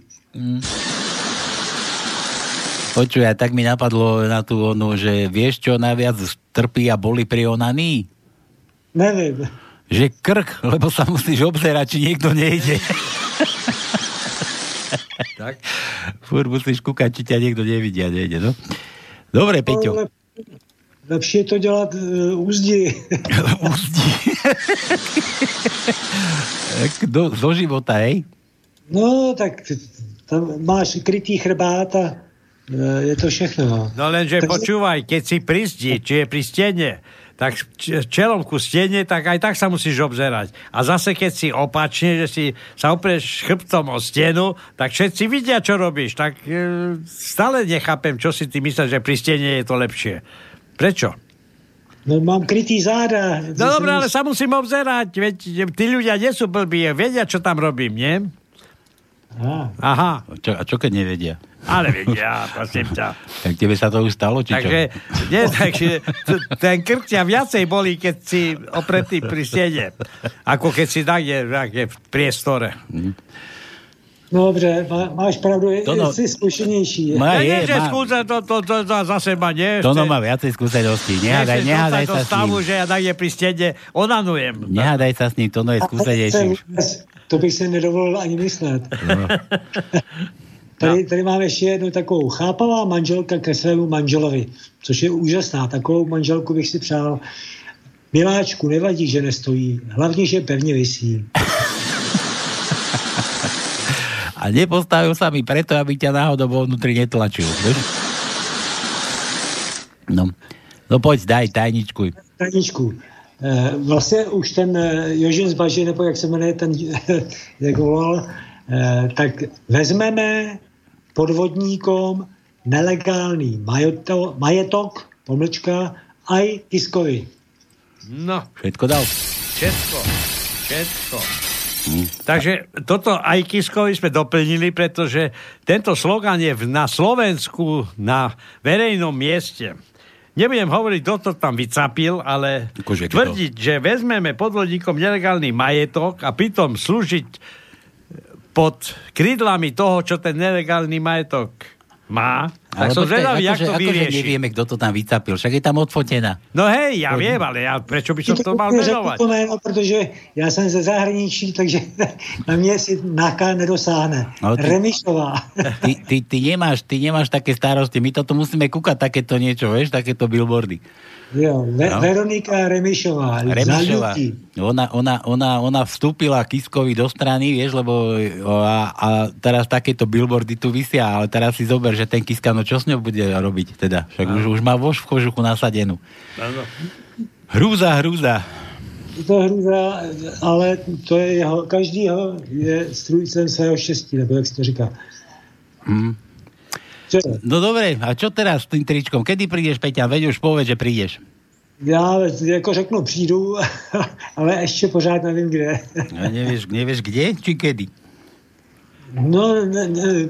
Počuj, a tak mi napadlo na tú onu, že vieš, čo najviac trpí a boli pri onanii? Nevím. Že krk, lebo sa musíš obzerať, či niekto nejde. *laughs* tak. Fúr musíš kúkať, či ťa niekto nevidí a nejde, no. Dobre, Peťo. Lepší je to dělat uh, úzdi. Tak Do, do života, hej? No, tak tam máš krytý chrbát a eh, je to všechno. No. No lenže Tak- počúvaj, keď si pri zdi, či je pri stene, tak čelom ku stene, tak aj tak sa musíš obzerať. A zase, keď si opačne, že si sa oprieš chrbtom o stenu, tak všetci vidia, čo robíš. Tak e, stále nechápem, čo si ty myslíš, že pri stene je to lepšie. Prečo? No mám krytý záda. No dobré, ale sa musím obzerať. Veď tí ľudia nie sú blbí, vedia, čo tam robím, nie? Aha. Aha. Čo, a čo keď nevedia? Ale vedia, prosím ťa. *laughs* Tak tebe sa to už stalo, či Takže, čo? nie, takže t- ten krk ťa viacej bolí, keď si opretý pri stene, ako keď si nakde v priestore. No dobře, má, máš pravdu, je, To no- jsi zkušenější. Má, Ja je, nie, že má. skúsa to, to, to, to za seba, nie? To no má viacej skúseností. Nehádaj, nehádaj sa do s stavu, ním. že ja nakde pri stene onanujem. Nehádaj sa s ním, to no je skúsenejší. To bych si nedovolil ani myslet. No. *laughs* Tady, tady máme ještě jednu takovou chápavá manželka ke svému manželovi, což je úžasná. Takovou manželku bych si přál. Miláčku, nevadí, že nestojí. Hlavně, že pevně vysí. A nepostavil sa mi preto, aby ťa náhodou vo vnútri netlačil. Vieš? No. no poď, daj tajničku. Taničku, eh, vlastně už ten eh, Jožin z Baži, nebo jak se jmenuje ten, *laughs* jak volal, eh, tak vezmeme podvodníkom nelegální majeto, majetok, pomlčka, aj Kiskovi. No, Všetko dal. všetko. Všetko. Takže toto aj Kiskovi sme doplnili, pretože tento slogan je na Slovensku na verejnom mieste. Nebudem hovoriť, kto to tam vycapil, ale kto? tvrdiť, že vezmeme podvodníkom nelegálny majetok a pritom slúžiť pod krídlami toho, čo ten nelegálny majetok má, Tak som počkaj, zvedavý, jak akože- to akože vyrieši. nevieme, kto to tam vycapil. Však je tam odfotená. No hej, ja viem, ale ja, prečo by som to mal menovať? to jméno, protože já jsem ze zahraničí, takže *laughs* na mě si náka nedosáhne. No, ty- Remišová. Ty, ty, ty, nemáš, ty nemáš také starosti. My toto musíme kúkať takéto niečo, vieš, takéto billboardy. Jo, Ve- No. Veronika Remišová. Remišová. Ona, ona, ona, ona vstúpila Kiskovi do strany, vieš, lebo a, a teraz takéto billboardy tu vysia, ale teraz si zober, že ten Kiska, no čo s ňou bude robiť teda? Však už, už má vož v kožuchu nasadenú. Hrúza, hrúza. Je to hrůza, ale to je jeho, každýho je strůjcem svého štěstí, nebo jak se to říká. Hm. Čo? No dobre, a čo teraz s tým tričkom? Kedy prídeš, Peťa? Veď už povedz, že prídeš. Já jako řeknu přijdu, *laughs* ale ještě pořád nevím kde. A nevieš, nevieš kde, či kedy? No, ne,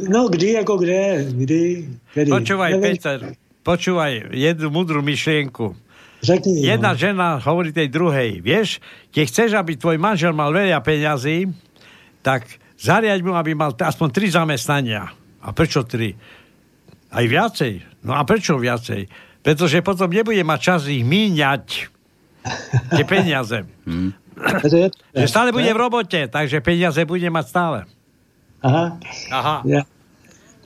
no kdy jako kde, kdy, kedy. Počúvaj, Nevím. Peter, počúvaj jednu mudrú myšlienku. Řekni, Jedna no. žena hovorí tej druhej, vieš, keď chceš, aby tvoj manžel mal veľa peňazí, tak zariaď mu, aby mal aspoň tri zamestnania. A prečo tri? Aj viacej. No a prečo viacej? Pretože potom nebude mať čas ich míňať *laughs* tie peniaze. Je, Že stále bude v robote, takže peniaze bude mať stále. Aha, Aha. ja.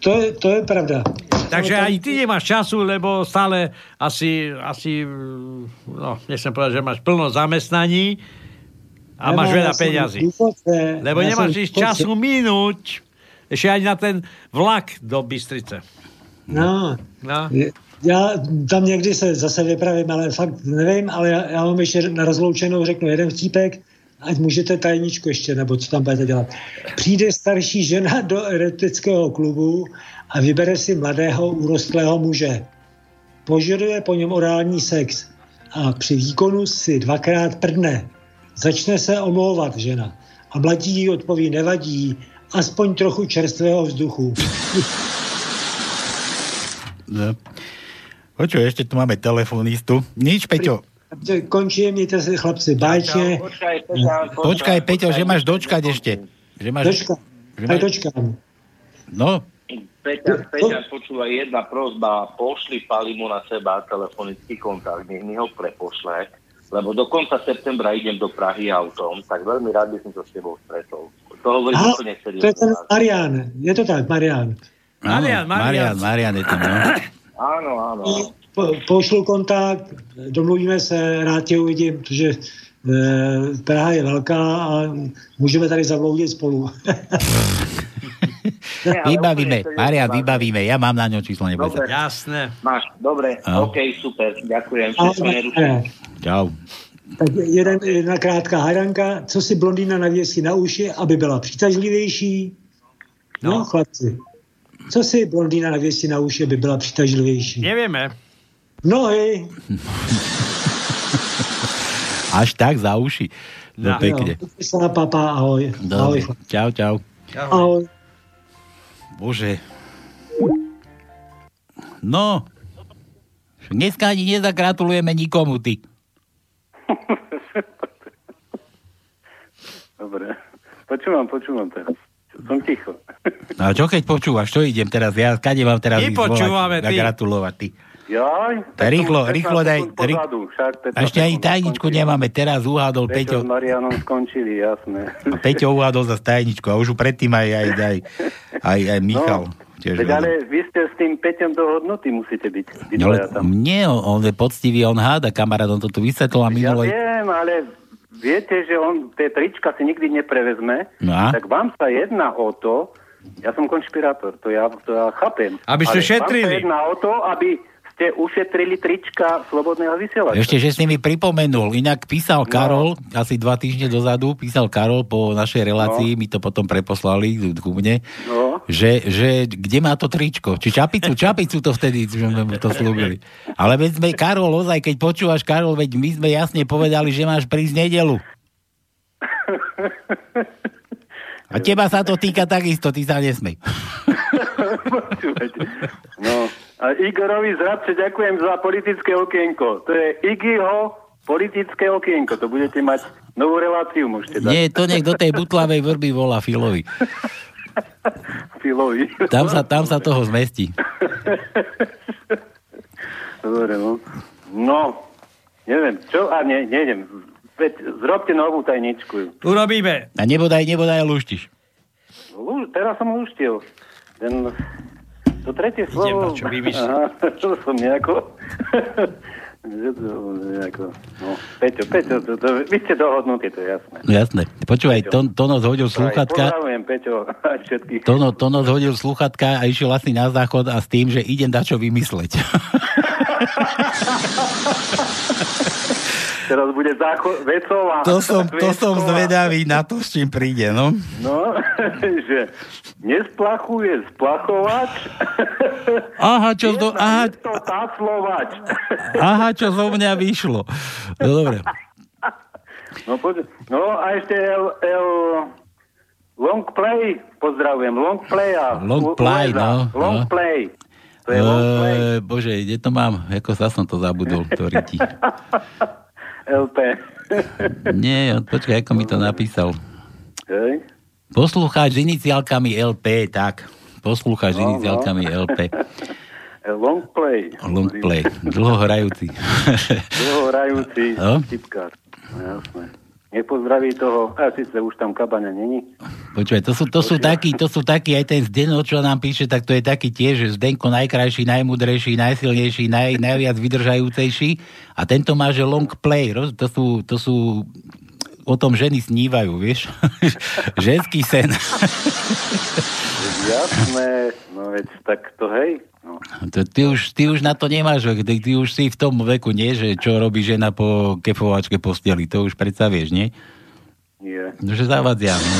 To, je, to je pravda. Takže aj ty nemáš času, lebo stále asi, asi no, nechcem povedať, že máš plno zamestnaní a Ja máš veľa ja peňazí. Lebo ja nemáš času minúť ešte aj na ten vlak do Bystrice. No, No. já tam někdy se zase vypravím, ale fakt nevím, ale já, já vám ještě na rozloučenou řeknu jeden vtípek, ať můžete tajničku ještě, nebo co tam budete dělat. Přijde starší žena do erotického klubu a vybere si mladého urostlého muže. Požaduje po něm orální sex a při výkonu si dvakrát prdne. Začne se omlouvat žena. A mladí odpoví, nevadí, aspoň trochu čerstvého vzduchu. No. Počuj, ešte tu máme telefonistu. Nič, Peťo. Končím, mějte se chlapci. Počkaj, Peťa, Počkaj, Peťo, že máš dočkať ešte. Že máš... Dočkám, že aj dočkám. No, Peťa, Peťa, počúvaj, jedna prozba, pošli Palimu na seba telefonický kontakt, nech mi ho prepošle, lebo do konca septembra idem do Prahy autom, tak veľmi rád by som sa s tebou stretol. To hovorím úplne to je ten seriózne. Marian. Je to tak, Marian. Marian, Marian, Marian je tam, no. Áno, áno. Po, pošlu kontakt, domluvíme se, rád tě uvidím, protože e, Praha je velká a můžeme tady zavloudit spolu. *laughs* Vybavíme, Marian, vybavíme. Ja mám na ňo číslo, neboj sa. Jasné. Máš, dobre, Áno. OK, super, ďakujem. Čau. tak jeden, jedna krátká hadanka, co si blondýna navěsí na uši, aby byla přitažlivější? No, no chlapci. Co si blondýna navěsí na uši, aby byla přitažlivější? Nevieme. Nohy. *laughs* Až tak za uši. No, No, pekne. Jo, sa na papa, ahoj. Dobre. Ahoj. Čau, čau. Ahoj. Bože. No. Dneska ani nezagratulujeme nikomu, ty. *laughs* Dobre. Počúvam, počúvam teraz. Som ticho. No a čo keď počúvaš? Čo idem teraz? Ja kade mám teraz My počúvame, ty. gratulovať, ty. Jaj, Tak rýchlo, rýchlo 15 daj- Pozadu, však 15 A ešte ani tajničku skončili. nemáme. Teraz uhádol Peťo Peťo. s Marianom skončili, jasné. A Peťo uhádol za tajničku. A už predtým aj, aj, aj, aj, aj Michal. tiež Veď ale vy ste s tým Peťom dohodnutí, musíte byť. No, ale tam. nie, on, je poctivý, on háda, kamarát, on to tu vysvetlil a Ja minulý... viem, ale viete, že on tie trička si nikdy neprevezme, No tak vám sa jedná o to, ja som konšpirátor, to ja, to ja chápem. Aby ste šetrili. Vám sa jedná o to, aby ste ušetrili trička slobodného vysielača. Ešte, že si mi pripomenul, inak písal Karol, asi dva týždne dozadu, písal Karol po našej relácii, mi to potom preposlali ku mne, No. že, že kde má to tričko? Či čapicu, čapicu to vtedy, sme mu to slúbili. Ale veď sme, Karol, ozaj, keď počúvaš, Karol, veď my sme jasne povedali, že máš prísť nedelu. A teba sa to týka takisto, ty sa nesmej. *laughs* No. Igorovi Zradce ďakujem za politické okienko. To je Igiho politické okienko. To budete mať novú reláciu, môžete dať. Nie, to nech do tej butlavej vrby volá Filovi. *laughs* Filovi. Tam sa, tam sa toho zmestí. *laughs* Dobre, no. No, neviem, čo? A ne, nejdem. Veď zrobte novú tajničku. Urobíme. A nebodaj, nebodaj luštiš. Lú, teraz som luštil. Ten, to tretie slovo... na čo. Aha, *laughs* to som nejako... *laughs* nejako... No, Peťo, Peťo, to, to, vy ste dohodnutí, to je jasné. No jasné. Počúvaj, to, Tono zhodil sluchatka. Pozdravujem, Peťo, *laughs* aj všetkých. Tono, Tono zhodil sluchatka a išiel asi na záchod a s tým, že idem dačo vymysleť. Teraz bude záchod vecová. To som, to som zvedavý na to, s čím príde, no. No, *laughs* že nesplachuje splachovač. Aha, čo do... Aha, aha, čo zo mňa vyšlo. No dobre. No, poď, no a ešte L, L, long play, pozdravujem, long play a Long play, no, Long no. play. To je long play. Uh, bože, kde to mám? Ako sa som to zabudol, ktorý ti... *laughs* LP. *laughs* Nie, počkaj, ako mi to napísal. Hej. Poslucháč s iniciálkami LP, tak. Poslucháč s No, no. iniciálkami LP. *laughs* Long play. Long play. Dlho hrajúci. Dlho hrajúci No. No, jasné. Nepozdraví toho, a síce už tam kabaňa není. Počúvaj, to sú, to sú takí, to sú takí, aj ten Zdeno, čo nám píše, tak to je taký tiež, že Zdenko najkrajší, najmudrejší, najsilnejší, naj, najviac vydržajúcejší a tento má, že long play, roz, to sú, to sú o tom ženy snívajú, vieš? *laughs* Ženský sen. Jasné, no veď tak to hej. No. To, ty, už, ty už na to nemáš, ty, ty už si v tom veku, nie? Že čo robí žena po kefovačke posteli, to už predsa vieš, nie? Je. No, že zavadzia, no.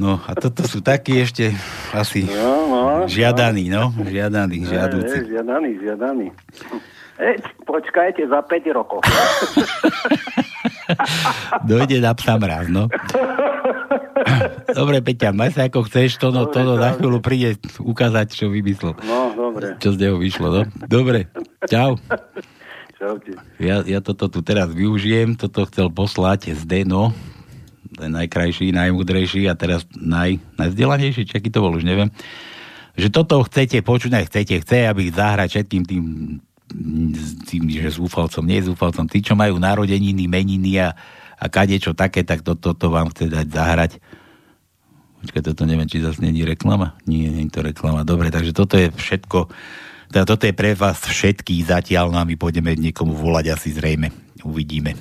No a toto sú takí ešte asi No, no. žiadaní, no. Žiadaní, žiadúci. Je, žiadaný, žiadaný. E, počkajte za 5 rokov. *laughs* Dojde na psa mraz, no. Dobre, Peťa, maj sa ako chceš, to no, to no, za chvíľu príde ukázať, čo vymyslel. No, dobre. Čo z neho vyšlo, no. Dobre, čau. Čaute. Ja, ja toto tu teraz využijem, toto chcel poslať Zdeno, ten najkrajší, najmudrejší a teraz naj, najvzdelanejší, či aký to bol, už neviem. Že toto chcete počuť, chcete, chce, aby zahrať všetkým tým, tým, že zúfalcom, nie zúfalcom, tí, čo majú narodeniny, meniny a, a kadečo také, tak toto to, to vám chce dať zahrať. Počkaj, toto neviem, či zase není reklama? Nie, nie je to reklama. Dobre, takže toto je všetko. Teda toto je pre vás všetkých zatiaľ, no a my pôjdeme niekomu volať asi zrejme. Uvidíme.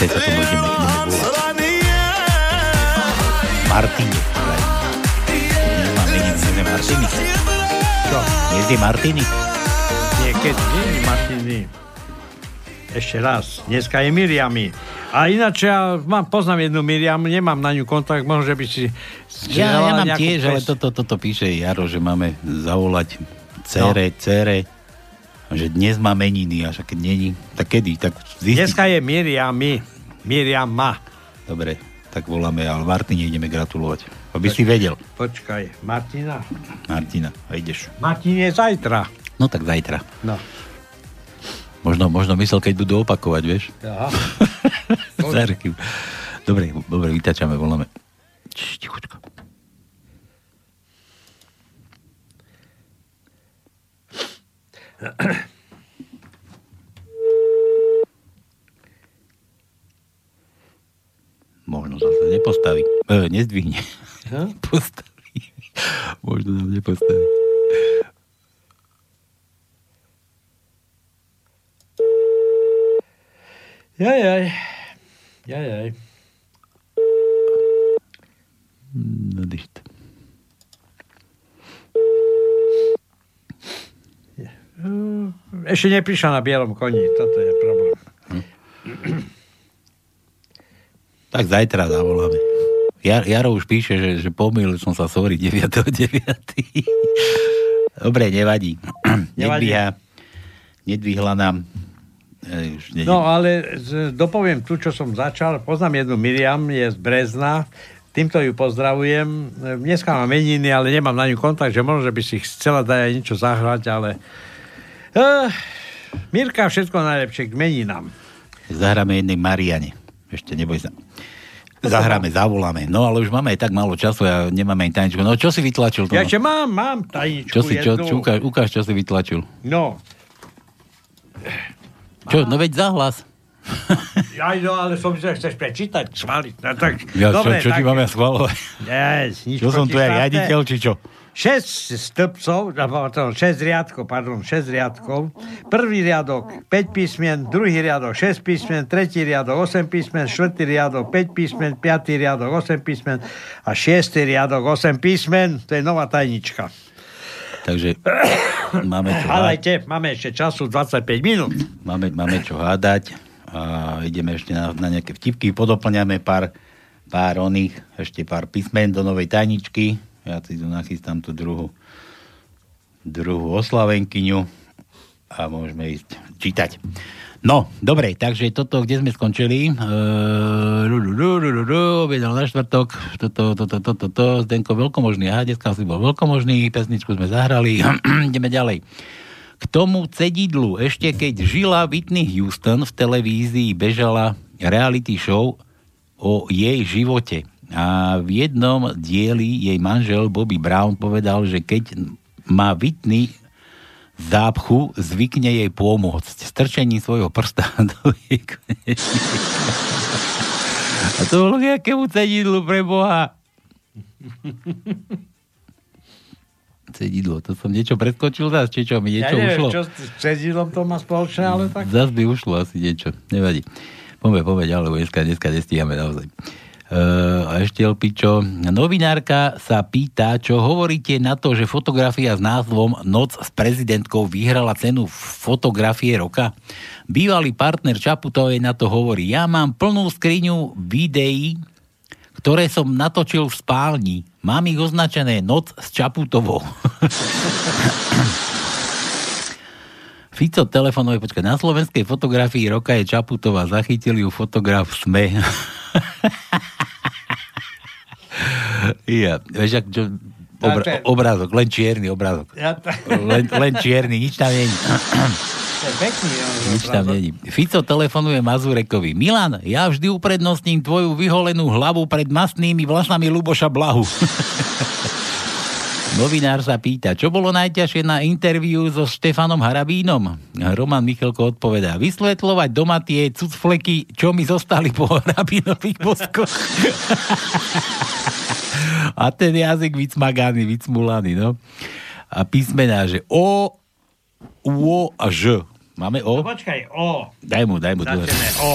tej sa to budeme volať. Martine. Nemám iné Martiny. Čo? Dnes je Martiny. Nie, nie Martiny. Ešte raz. Dneska je Miriamy. A ináč ja mám, poznám jednu Miriam, nemám na ňu kontakt, možno, že by si... Ja, ja mám tiež, pes... ale toto to, to, to píše Jaro, že máme zavolať cere, no. cere že dnes má meniny, a však keď není, tak kedy? Tak zistiť. Dneska je Miriam, my. Miriam ma. Dobre, tak voláme, ale Martine ideme gratulovať. Aby si vedel. Počkaj, Martina? Martina, a ideš. Martin je zajtra. No tak zajtra. No. Možno, možno myslel, keď budú opakovať, vieš? *laughs* Zárky. Dobre, dobre, vytačame, voláme. Č, tichučko. Možno zase nepostaví. E, nezdvihne. *laughs* Postaví. Možno nám nepostaví. Jajaj. Jajaj. No, dyšt. Ešte neprišla na bielom koni, toto je problém. Tak zajtra zavoláme. Jar, Jaro už píše, že, že pomýlil som sa, sorry, 9.9. Dobre, nevadí. Nevadí. Nedvíha. Nedvihla nám. E, už No ale z- dopoviem tu, čo som začal. Poznám jednu Miriam, je z Brezna. Týmto ju pozdravujem. Dneska mám meniny, ale nemám na ňu kontakt, že možno, že by si chcela dať aj niečo zahrať, ale... Uh, Mirka, všetko najlepšie k meninám. Zahráme jednej Mariane. Ešte neboj sa. Zahráme, zavoláme. No ale už máme aj tak málo času a nemáme ani tajničku. No čo si vytlačil? Ja Tono? ešte mám, mám tajničku čo si, čo, jednu. čo, ukáž, ukáž, čo si vytlačil. No, Čo, no veď zahlas. *laughs* ja, no, ale som si chceš prečítať, svaliť. No, tak, Ja, dobre, čo, čo ti tak, mám ja schvalovať? Yes, nič Čo som tu ja riaditeľ, či čo? 6 stĺpcov, pardon, 6 riadkov, pardon, 6 riadkov. Prvý riadok 5 písmen, druhý riadok 6 písmen, tretí riadok 8 písmen, štvrtý riadok 5 písmen, piatý riadok 8 písmen a šiestý riadok 8 písmen. To je nová tajnička. Takže máme čo, Hádajte, máme ešte času 25 minút. máme, máme čo hádať a ideme ešte na, na nejaké vtipky, podoplňame pár, pár oných, ešte pár písmen do novej tajničky. Ja si tu nachystám tú druhú, druhú oslavenkyňu a môžeme ísť čítať. No, dobre, takže toto, kde sme skončili? Objednal na štvrtok, toto, toto, toto, toto, Zdenko veľkomožný, aha, dneska si bol veľkomožný, pesničku sme zahrali, *clears throat* ideme ďalej. K tomu cedidlu, ešte keď žila Whitney Houston v televízii, bežala reality show o jej živote. A v jednom dieli jej manžel Bobby Brown povedal, že keď má Whitney zápchu, zvykne jej pomôcť strčením svojho prsta *laughs* do jej. A to bolo k jakému cedidlu pre Boha. Cedidlo, to som niečo preskočil zás, či čo, mi Ja niečo neviem, ušlo? čo s cedidlom to má spoločné, ale tak... Zas by ušlo asi niečo, nevadí. Poďme, poďme ďalej, dneska, dneska nestíhame naozaj. Uh, a ešte Elpičo, novinárka sa pýta, čo hovoríte na to, že fotografia s názvom Noc s prezidentkou vyhrala cenu fotografie roka? Bývalý partner Čaputovej na to hovorí, ja mám plnú skriňu videí, ktoré som natočil v spálni. Mám ich označené Noc s Čaputovou. *laughs* Fico telefonuje, počkaj, na slovenskej fotografii roka je Čaputová, zachytil ju fotograf SME. *laughs* ja, vieš, ak, čo, obra, obrázok, len čierny obrázok. Ja to... Len, len čierny, nič tam není. Pekný. Nič tam není. Fico telefonuje Mazurekovi. Milan, ja vždy uprednostním tvoju vyholenú hlavu pred masnými vlasami Luboša Blahu. *laughs* Novinár sa pýta, čo bolo najťažšie na interviu so Štefanom Harabínom? Roman Michalko odpovedá, vysvetľovať doma tie cucfleky, čo mi zostali po *laughs* Harabínových boskoch. A ten jazyk vycmaganý, vycmulaný, no. A písmená, že O, U a Ž. Máme No O? počkaj, O. Daj mu, daj mu. Začneme O.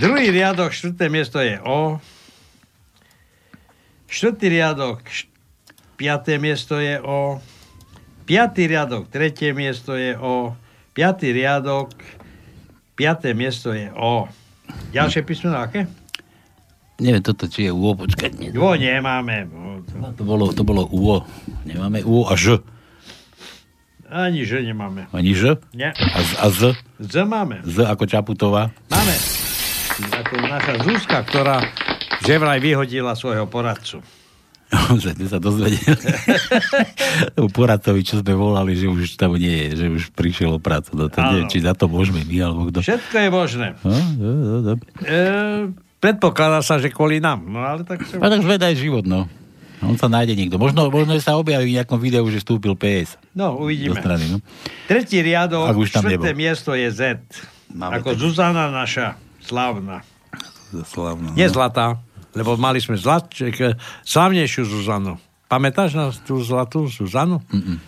Druhý riadok, štvrté miesto je O. Štvrtý riadok, piaté miesto je O. Piatý riadok, tretie miesto je O. Piatý riadok, Piaté miesto je O. Ďalšie písmeno aké? Neviem toto, či je UO, počkať. Nie. O nemáme. No, to bolo, to bolo UO. Nemáme UO a Ž. Ani že nemáme. Ani Ž? Nie. A Z? A Z? Z máme. Z ako Čaputová. Máme. Ako naša Zuzka, ktorá že vraj vyhodila svojho poradcu. *laughs* že sme sa dozvedeli. *laughs* U poradcovi, čo sme volali, že už tam nie je, že už prišiel o prácu. No to nie, či za to môžeme my, alebo kto. Všetko je možné. No, no, no, no. E, predpokladá sa, že kvôli nám. No ale tak sa... A tak zvedaj život, no. On sa nájde niekto. Možno, možno sa objaví v nejakom videu, že vstúpil PS. No, uvidíme. strany, no. Tretí riadok, Ak už tam štvrté nebol. miesto je Z. Máme Ako tak- Zuzana naša slávna. Slavná. Nie zlatá, lebo mali sme zlat, ček- slávnejšiu Zuzanu. Pamätáš na tú zlatú Zuzanu? Mm-mm.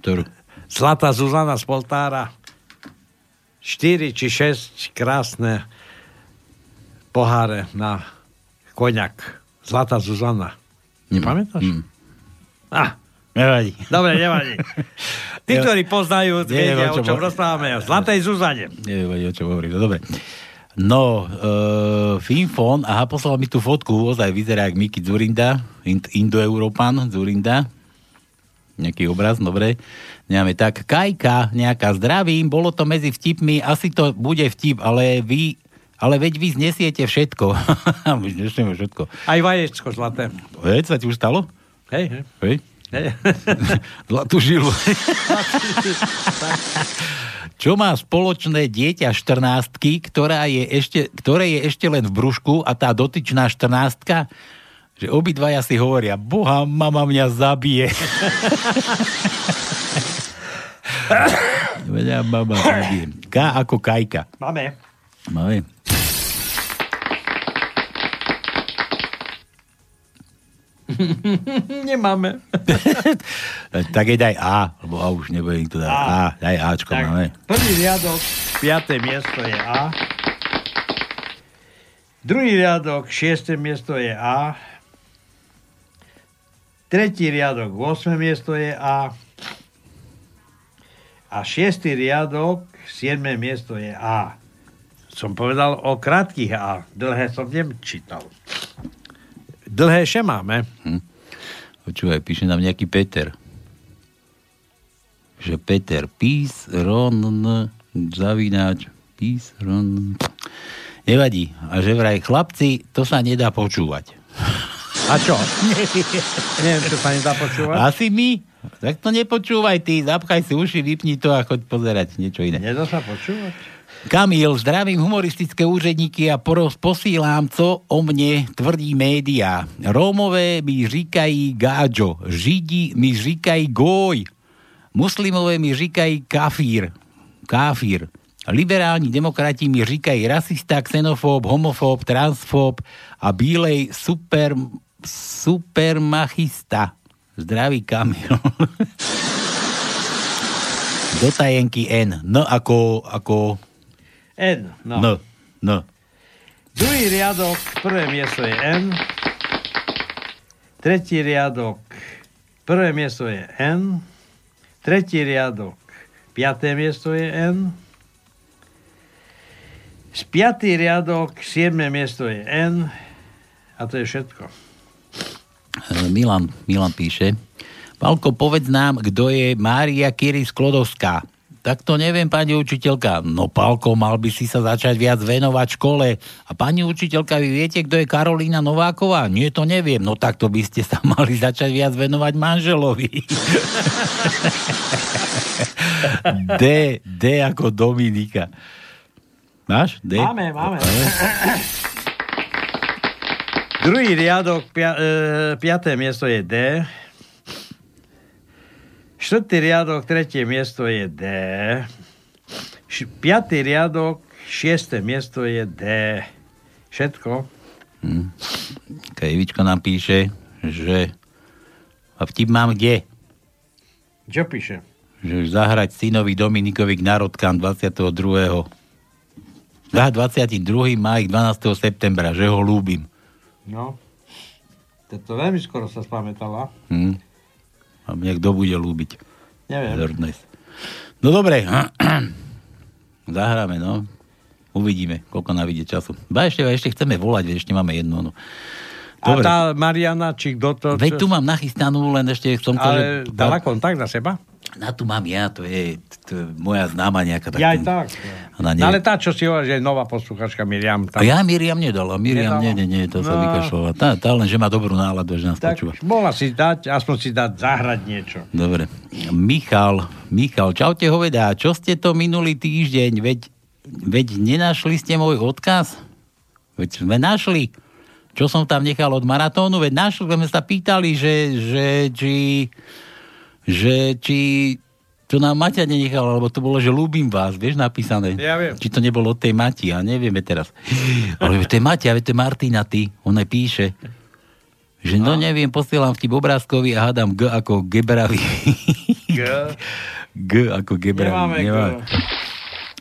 Ktorú? Zlatá Zuzana z Poltára. 4 či 6 krásne poháre na koňak. Zlatá Zuzana. Nepamätáš? Mm. Ah, Nevadí. dobre, nevadí. Tí, *laughs* ktorí poznajú, vedia, o čom rozprávame. O Zlatej Zuzane. Ani o čom hovoríš. No dobre. No, uh, Finfon, aha, poslal mi tú fotku, ozaj vyzerá jak Miki Zurinda, ind, Indoeurópan Zurinda. Nejaký obraz, dobre. Nemáme tak. Kajka, nejaká zdravím, bolo to medzi vtipmi, asi to bude vtip, ale vy, ale veď vy znesiete všetko. *laughs* My znesieme všetko. Aj vaječko zlaté. Veď sa ti už stalo? Hej, hej. Hej? hej. Zlatú žilu. Čo má spoločné dieťa 14 ktorá je ešte, ktoré je ešte len v brúšku a tá dotyčná 14 že obidvaja si hovoria, boha, mama mňa zabije. *laughs* mňa mama zabije. K ako kajka. Máme. Máme. *laughs* Nemáme. *laughs* tak je daj A, lebo A už nebude nikto dať. A, daj Ačko, Tak, máme. prvý riadok, piaté miesto je A. Druhý riadok, šiesté miesto je A. Tretí riadok, 8. miesto je A. A šiestý riadok, 7. miesto je A. Som povedal o krátkých A. Dlhé som nečítal. Dlhé še máme. Hm. Počúvaj, píše nám nejaký Peter. Že Peter, pís, ron, zavináč, pís, ron. Nevadí. A že vraj, chlapci, to sa nedá počúvať. A čo? *laughs* Neviem, čo sa nedá počúvať. Asi my? Tak to nepočúvaj ty, zapchaj si uši, vypni to a choď pozerať niečo iné. Nedá sa počúvať? Kamil, zdravím humoristické úředníky a posílám, co o mne tvrdí média. Rómové mi říkají gáďo, Židi mi říkají goj, muslimové mi říkají kafír, káfír. Liberální demokrati mi říkají rasista, xenofób, homofób, transfób a bílej super, supermachista. Zdraví Kamil. *laughs* Do tajenky N. N ako, ako N. No. No, no. Druhý riadok, prvé miesto je N. Tretí riadok, prvé miesto je N. Tretí riadok, piaté miesto je N. Z piatý riadok, siedme miesto je N. A to je všetko. E, Milan, Milan píše. Palko, povedz nám, kto je Mária Kiri Sklodovská. Tak to neviem, pani učiteľka. No, Palko, mal by si sa začať viac venovať škole. A pani učiteľka, vy viete, kto je Karolína Nováková? Nie, to neviem. No tak to by ste sa *laughs* mali začať viac venovať manželovi. *laughs* D, D ako Dominika. Máš? D? Máme, máme. Druhý riadok, pia, e, piaté miesto je D. Štvrtý riadok, tretie miesto je D. Š- piatý riadok, šiesté miesto je D. Všetko. Hm. Kevičko nám píše, že a vtip mám kde? Čo píše? Že už zahrať synovi Dominikovi k národkám 22. Za 22. má ich 12. septembra, že ho ľúbim. No. To veľmi skoro sa spamätala. Hm. A mne kto bude ľúbiť? Neviem. No dobre. *clears throat* Zahráme, no. Uvidíme, koľko nám vyjde času. Ba ešte, ešte chceme volať, ešte máme jednu. No. A tá Mariana, či kto to... Veď tu mám nachystanú, len ešte som to, Ale že... dala kontakt na seba? Na tu mám ja, to je, to je moja známa nejaká. Ja aj tak. Ona No, ale tá, čo si hovorí, že je nová posluchačka Miriam. A ja Miriam nedala. Miriam, nie, Nedala? nie, nie, to sa No. vykašľala. Tá, tá len, že má dobrú náladu, že nás Tak počúva. mohla si dať, aspoň si dať zahrať niečo. Dobre. Michal, Michal, čaute hoveda, čo ste to minulý týždeň? Veď, veď nenašli ste môj odkaz? Veď sme našli. Čo som tam nechal od maratónu? Veď našli, sme sa pýtali, že, že či, že či to nám Maťa nenechal, lebo to bolo, že ľúbim vás, vieš, napísané. Ja viem. Či to nebolo od tej Mati, a nevieme teraz. Ale to je Maťa, to je Martina, ty. Ona píše, že no neviem, posielam vtip obrázkovi a hádam G ako Gebravý. G. G ako Gebravý. Nemáme G.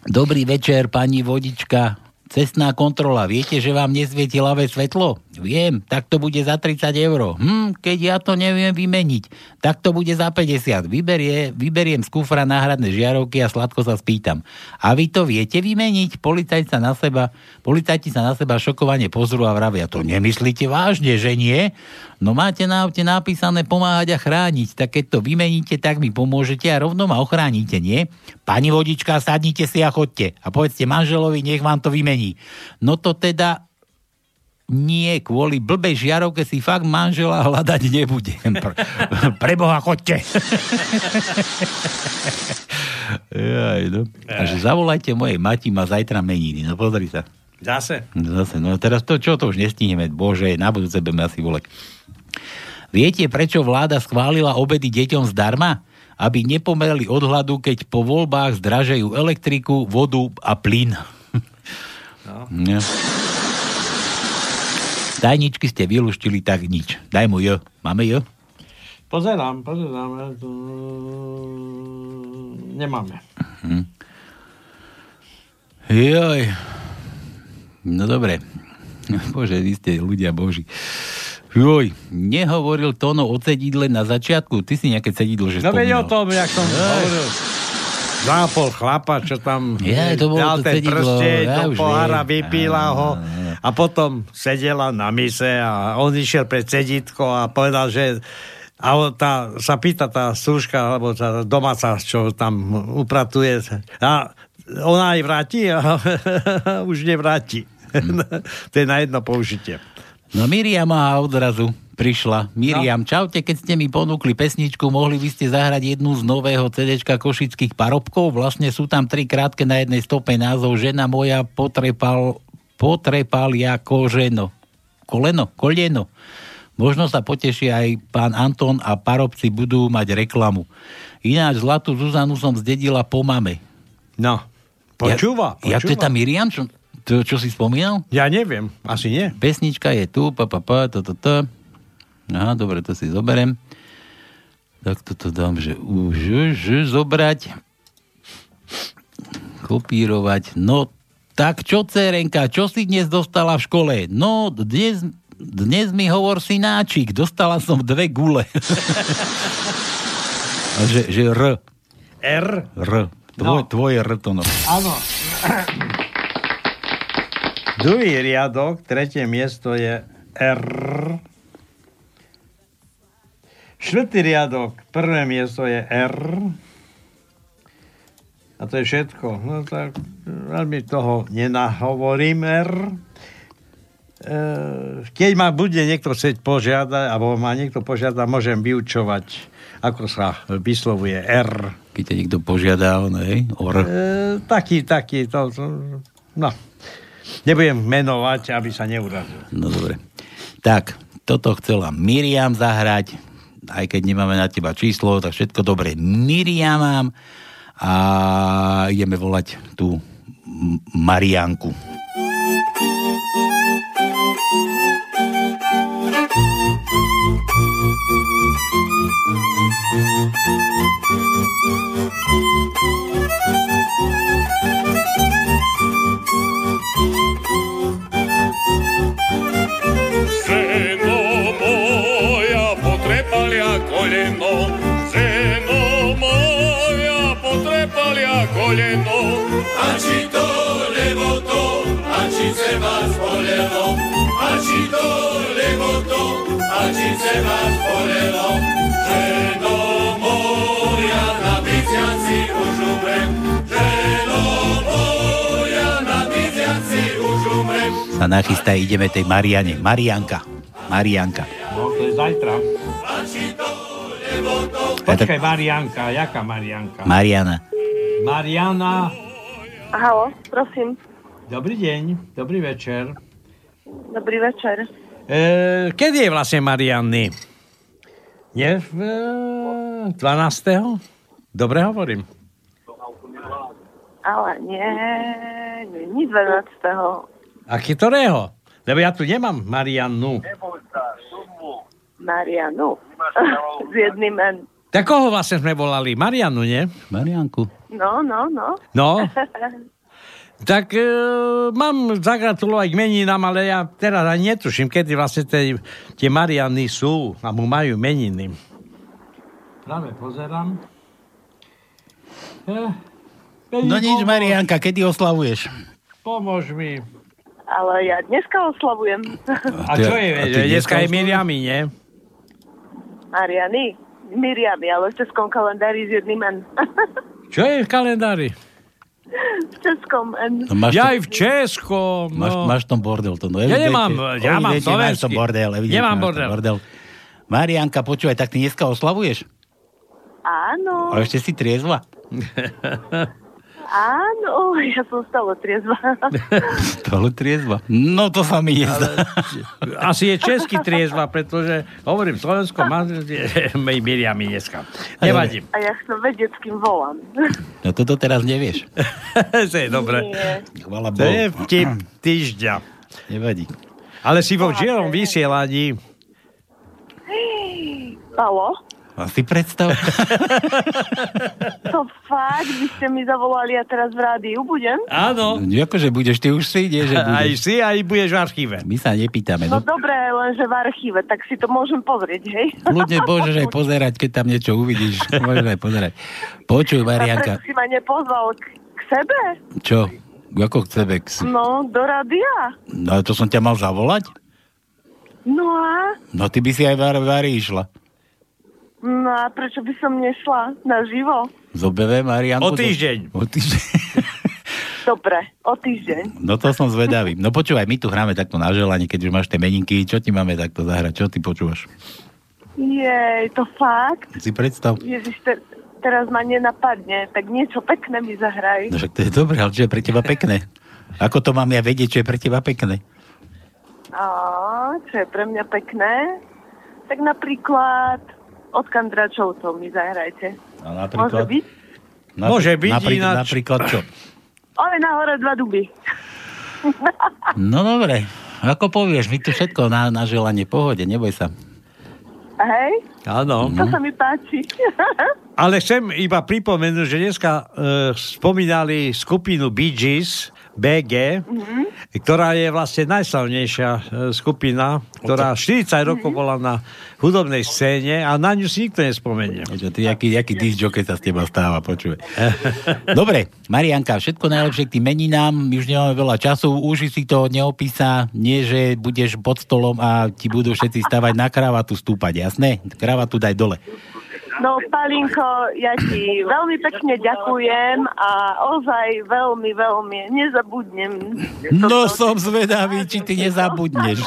Dobrý večer, pani vodička. Cestná kontrola. Viete, že vám nesvieti ľavé svetlo? Viem, tak to bude za 30 eur. Hm, keď ja to neviem vymeniť, tak to bude za 50. Vyberie, vyberiem z kufra náhradné žiarovky a sladko sa spýtam. A vy to viete vymeniť? Policajt sa na seba, policajti sa na seba šokovane pozrú a vravia, to nemyslíte vážne, že nie? No máte na aute napísané pomáhať a chrániť, tak keď to vymeníte, tak mi pomôžete a rovno ma ochránite, nie? Pani vodička, sadnite si a chodte a povedzte manželovi, nech vám to vymení. No to teda nie, kvôli blbej žiarovke si fakt manžela hľadať nebudem. *laughs* Pre, preboha, chodte. Jaj, no. A že zavolajte mojej mati, má zajtra meniny. No pozri sa. Zase? Zase, no teraz to, čo to už nestihneme, bože, na budúce budeme asi volať. Viete, prečo vláda schválila obedy deťom zdarma? Aby nepomerali od hladu, keď po voľbách zdražajú elektriku, vodu a plyn. No. Nie. Tajničky ste vylúštili, tak nič. Daj mu jo. Máme jo? Pozerám, pozerám. Nemáme. Hm. Joj. No dobre. *laughs* Bože, vy ste ľudia boží. Joj, nehovoril Tono o cedidle na začiatku? Ty si nejaké cedidlo, že No veď o tom, jak som hovoril. Zápol chlapa, čo tam Ja, to bolo dal to ten prsteň ja do pohára, viem. vypíla ho a potom sedela na mise a on išiel pred cedítko a povedal, že a tá, sa pýta tá služka, alebo tá domáca, čo tam upratuje, a ona aj vráti a *laughs* už nevráti. *laughs* to je na jedno použitie. No Miriam a odrazu prišla. Miriam, no. čaute, keď ste mi ponúkli pesničku, mohli by ste zahrať jednu z nového CDčka košických parobkov. Vlastne sú tam tri krátke na jednej stope názov Žena moja potrepal, potrepal ja koženo. Koleno, koleno. Možno sa poteší aj pán Anton a parobci budú mať reklamu. Ináč zlatú Zuzanu som zdedila po mame. No, počúva, Ja, jak to je tá Miriam, čo, to, čo si spomínal? Ja neviem, asi nie. Pesnička je tu, pa, pa, pa, to, to, to. Aha, dobre, to si zoberem. Tak toto dám, že už, už, zobrať. Kopírovať. No, tak čo, cerenka, čo si dnes dostala v škole? No, dnes, dnes mi hovor synáčik, dostala som dve gule. *laughs* Že, že R. R? R. Tvoj, no. Tvoje R to no. Áno. Druhý riadok, tretie miesto je R. Štvrtý riadok, prvé miesto je R. A to je všetko. No tak veľmi toho nenahovorím R. E, keď ma bude niekto chcieť požiadať, alebo ma niekto požiada, môžem vyučovať, ako sa vyslovuje R. Keď ťa niekto požiada, on, hej, or. E, taký, taký, to, to, no. Nebudem menovať, aby sa neurazil. No dobre. Tak, toto chcela Miriam zahrať, aj keď nemáme na teba číslo, tak všetko dobre. Miriam mám a ideme volať tú Marianku. Ženo vás bolelo, že do moja na Byziaci už umrem, že do moja na Byziaci už umrem. Sa nachystá, ideme tej Mariane. Marianka. Marianka. No, to je zajtra. Počkaj, Marianka, jaká Marianka? Mariana. Mariana, Halo, prosím. dobrý deň, dobrý večer. Dobrý večer. E, kedy je vlastne Marianny? Nie v e, 12. Dobre hovorím. Ale nie, nie, nie 12. A ktorého? Lebo ja tu nemám Mariannu. Marianu. *laughs* S jedným N. Tak koho vlastne sme volali? Mariannu, nie? Marianku. No, no, no. No. *laughs* Tak e, mám zagratulovať meninám, ale ja teraz ani netuším, kedy vlastne tie, tie Marianny sú a mu majú meniny. Práve pozerám. Eh, No nič, Marianka, kedy oslavuješ? Pomôž mi. Ale ja dneska oslavujem. A čo je, A ty že dneska je dneska Miriami, nie? Mariany. Miriamy, ale v českom kalendári s jedným N. Čo je v kalendári? V českom. No máš ja to- aj v Českom. Máš, No. máš tom bordel. To, no, Ja nemám, ja mám máš slovenský. tom bordel. Nemám máš bordel. bordel. Marianka, počúvaj, tak ty dneska oslavuješ? Áno, A ešte si triezva? *laughs* áno, *laughs* ja som stále triezva. *laughs* Stále triezva. No to sa mi nezdá. Asi je český triezva, pretože hovorím Slovensko, má *laughs* Miriami dneska. Nevadí. A ja chcem vedieť, s kým volám. No toto teraz nevieš. to je dobre. To je vtip týždňa. Nevadí. Ale si vo živom vysielaní. Halo? A si predstav. *laughs* To fakt, by ste mi zavolali a teraz v rádiu budem? Áno. Akože budeš, ty už si, nie, že Aj budeš. si, aj budeš v archíve. My sa nepýtame. No No, dobré, lenže v archíve, tak si to môžem pozrieť, hej? ľudne *laughs* môžeš aj pozerať, keď tam niečo uvidíš. *laughs* Môžeš aj pozerať. Počuj, A Marianka. si ma nepozval k, k sebe? Čo? Ako chce Bex? No, do rádia. No to som ťa mal zavolať? No a? No ty by si aj var, Vary išla. No a prečo by som nešla naživo? Zobeve Marianku? O týždeň. O týždeň. *laughs* Dobre, o týždeň. No to som zvedavý. No počúvaj, my tu hráme takto na želanie, keď už máš tie meninky. Čo ti máme takto zahrať? Čo ty počúvaš? Jej, to fakt? Si predstav. Ježiš, te, teraz ma nenapadne, tak niečo pekné mi zahraj. No však to je dobré, ale čo je pre teba pekné? Ako to mám ja vedieť, čo je pre teba pekné? A, čo je pre mňa pekné? Tak napríklad od Kandračovcov mi zahrajte. A Môže byť? Môže byť napríklad, ináč. napríklad čo? Oj, nahore dva duby. *laughs* No dobre, ako povieš, my tu všetko na, na želanie, pohode, neboj sa. Hej? Áno. To sa mi páči. *laughs* Ale chcem iba pripomenúť, že dneska e, spomínali skupinu Bee Gees, BG, ktorá je vlastne najslavnejšia e, skupina, ktorá 40 rokov bola na hudobnej scéne a na ňu si nikto nespomenie. Čo, ty, jaký, jaký disc jockey sa z teba stáva, počuj. *laughs* Dobre, Marianka, všetko najlepšie k tým meninám, my už nemáme veľa času, už si to neopísa, nie, že budeš pod stolom a ti budú všetci stavať na kravatu stúpať, jasné? Kravatu daj dole. No, Palinko, ja ti veľmi pekne ďakujem a ozaj veľmi, veľmi nezabudnem. No som zvedavý, či ty nezabudneš.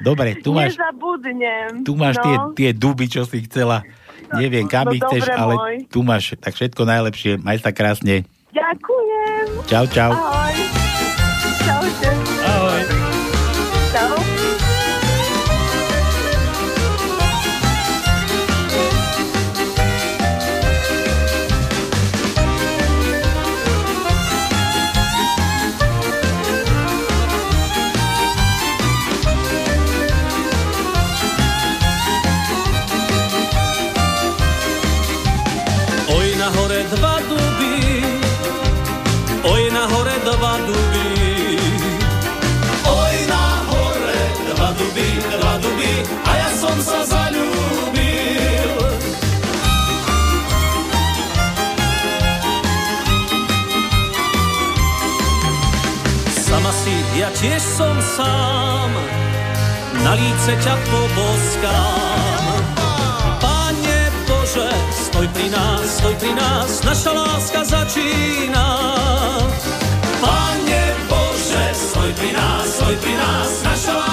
Dobre, tu máš, Nezabudnem. tu máš no. tie, tie duby, čo si chcela. Neviem, kam No ich chceš, ale môj. tu máš tak všetko najlepšie. Maj sa krásne. Ďakujem. Čau, čau. Ahoj. Čaute. Ahoj. Čau. Tiež som sám, na líce ťa poboskám. Pane Bože, stoj pri nás, stoj pri nás, naša láska začína. Pane Bože, stoj pri nás, stoj pri nás, naša láska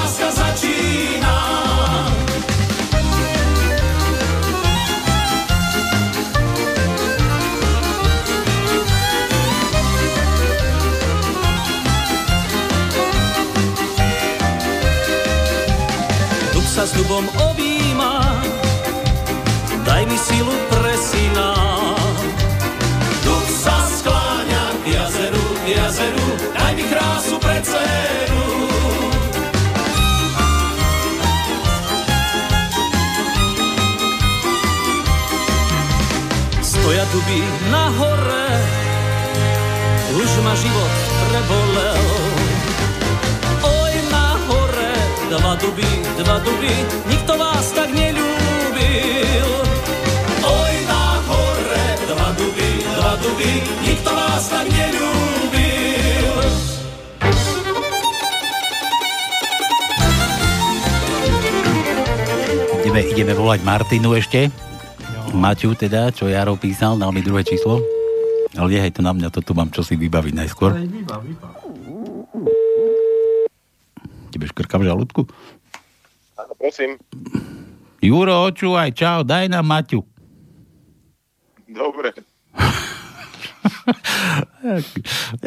Dubom objíma, daj mi silu pre syna. Duby, dva duby, nikto vás tak nelúbil. Oj, na hore, dva duby, dva duby, nikto vás tak nelúbil. Ideme, ideme volať Martinu ešte. Maťu teda, čo Jaro písal, dal mi druhé číslo. Ale nehaj to na mňa, to tu mám čosi vybaviť najskôr. Tebe škrka v žalúdku? Prosím. Juro, očúvaj, čau, daj nám Maťu. Dobre. *laughs*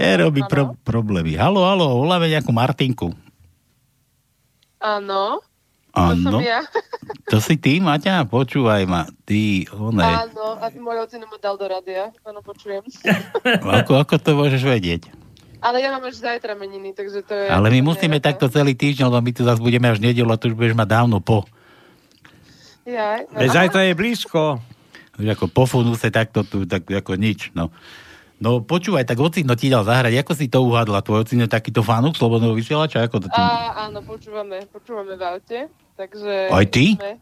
Nerobí pro, problémy. Halo, halo, voláme nejakú Martinku. Áno. To Áno. ja. To si ty, Maťa? Počúvaj ma. Ty, one. Áno, a môj ocino ma dal do rádia. Áno, počujem. Ako, ako to môžeš vedieť? Ale ja mám až zajtra meniny, takže to je... Ale my musíme je- takto celý týždeň, lebo my tu zase budeme až nedelu a tu už budeš mať dávno po. Jaj, no, Veď zajtra je blízko. Už ako po funuse takto tu, tak ako nič, no. No počúvaj, tak ocino ti dal zahrať, ako si to uhádla? Tvoj ocino je takýto fanúk slobodného vysielača? Ako to ty... A, áno, počúvame, počúvame v aute, takže... Aj ty? sme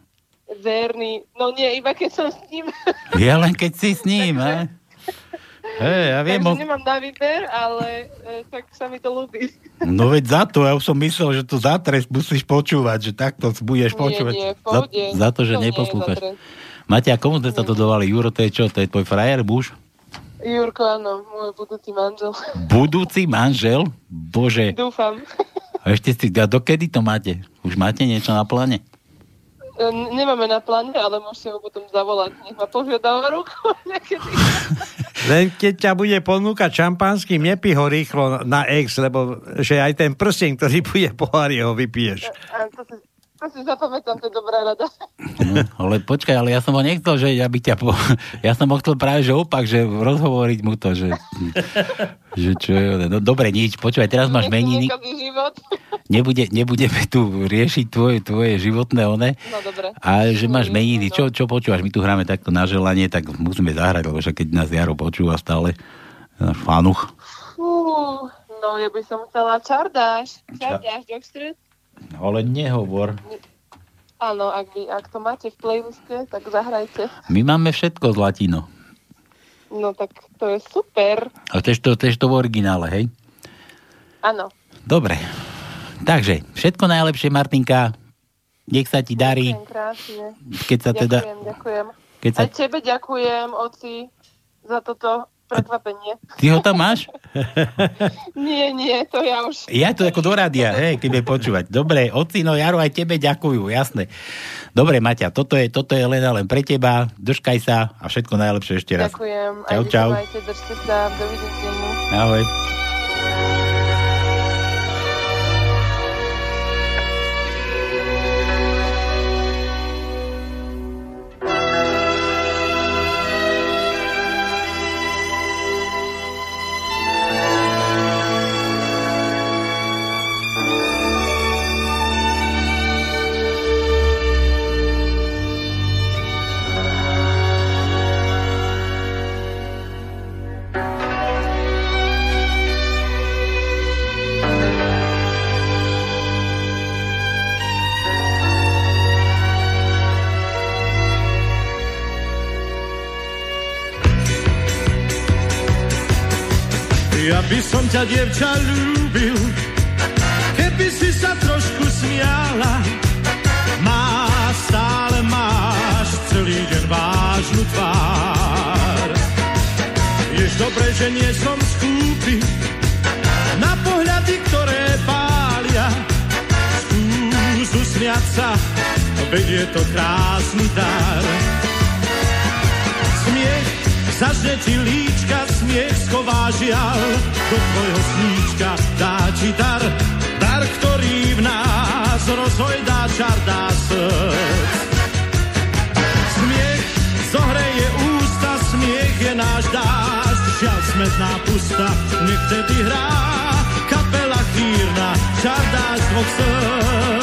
Verní, no nie, iba keď som s ním. Ja len keď si s ním, *laughs* he? Hej, ja viem, takže o- nemám na výber, ale e, tak sa mi to ľúbi. no veď za to, ja už som myslel, že to za trest musíš počúvať, že takto budeš Nie, počúvať. nie, za, za to, že To neposlúchaš. Maťa, komu sme sa to dovali? Juro, to je čo? To je tvoj frajer, muž? Jurko, áno, môj budúci manžel. Budúci manžel? Bože. Dúfam. A ešte si, a dokedy to máte? Už máte niečo na pláne? E, Nemáme na pláne, ale môžete ho potom zavolať. Nech ma požiada o ruku *laughs* niekedy. Len keď ťa bude ponúkať šampanským, nepí ho rýchlo na ex, lebo že aj ten prsteň, ktorý bude pohári, ho vypiješ. A to si, to si zapamätám, to je dobrá rada. No, *laughs* ale počkaj, ale ja som ho nechcel, že ja by ťa po... *laughs* Ja som ho chcel práve, že opak, že rozhovoriť mu to, že... *laughs* že čo je... No dobre, nič, počúvaj, teraz máš meniny. Nebude, nebudeme tu riešiť tvoje, tvoje životné one. No dobre. A že máš meniny, čo, čo počúvaš? My tu hráme takto na želanie, tak musíme zahrať, lebo však keď nás Jaro počúva stále, náš fanuch. Fú, no ja by som chcela čardáš. Čardáš, Jockstrut. Ale nehovor. Áno, ak, by, ak to máte v playliste, tak zahrajte. My máme všetko z latino. No tak to je super. Ale to je to, je to v originále, hej? Áno. Dobre. Takže, všetko najlepšie, Martinka. Nech sa ti darí. Ďakujem krásne. Keď sa teda- Ďakujem, ďakujem. Keď sa- Aj tebe ďakujem, oci, za toto prekvapenie. Ty ho tam máš? *laughs* Nie, nie, to ja už... Ja to ako do rádia, hej, keď bude počúvať. Dobre, ocino, Jaro, aj tebe ďakujú, jasné. Dobre, Maťa, toto je, toto je len a len pre teba. Držkaj sa a všetko najlepšie ešte raz. Ďakujem. Čau, aj čau. Držte sa, dovidenia. Ahoj. Ja by som ťa, dievča, ľúbil, si sa trošku smiala, má stále máš celý deň vážnu tvár. Jež dobre, že nie som skúpi na pohľady, ktoré pália. Skús usmiať sa, veď je to krásny dar. Smiech zažne ti líčka, smiech schová žiaľ, do tvojho sníčka dá ti dar, dar, ktorý v nás rozhojdá čar dá srdc. Smiech zohreje ústa, smiech je náš dážď, žiaľ smetná pusta, nech tedy hrá kapela chýrna, čar dáš dvoch srdc.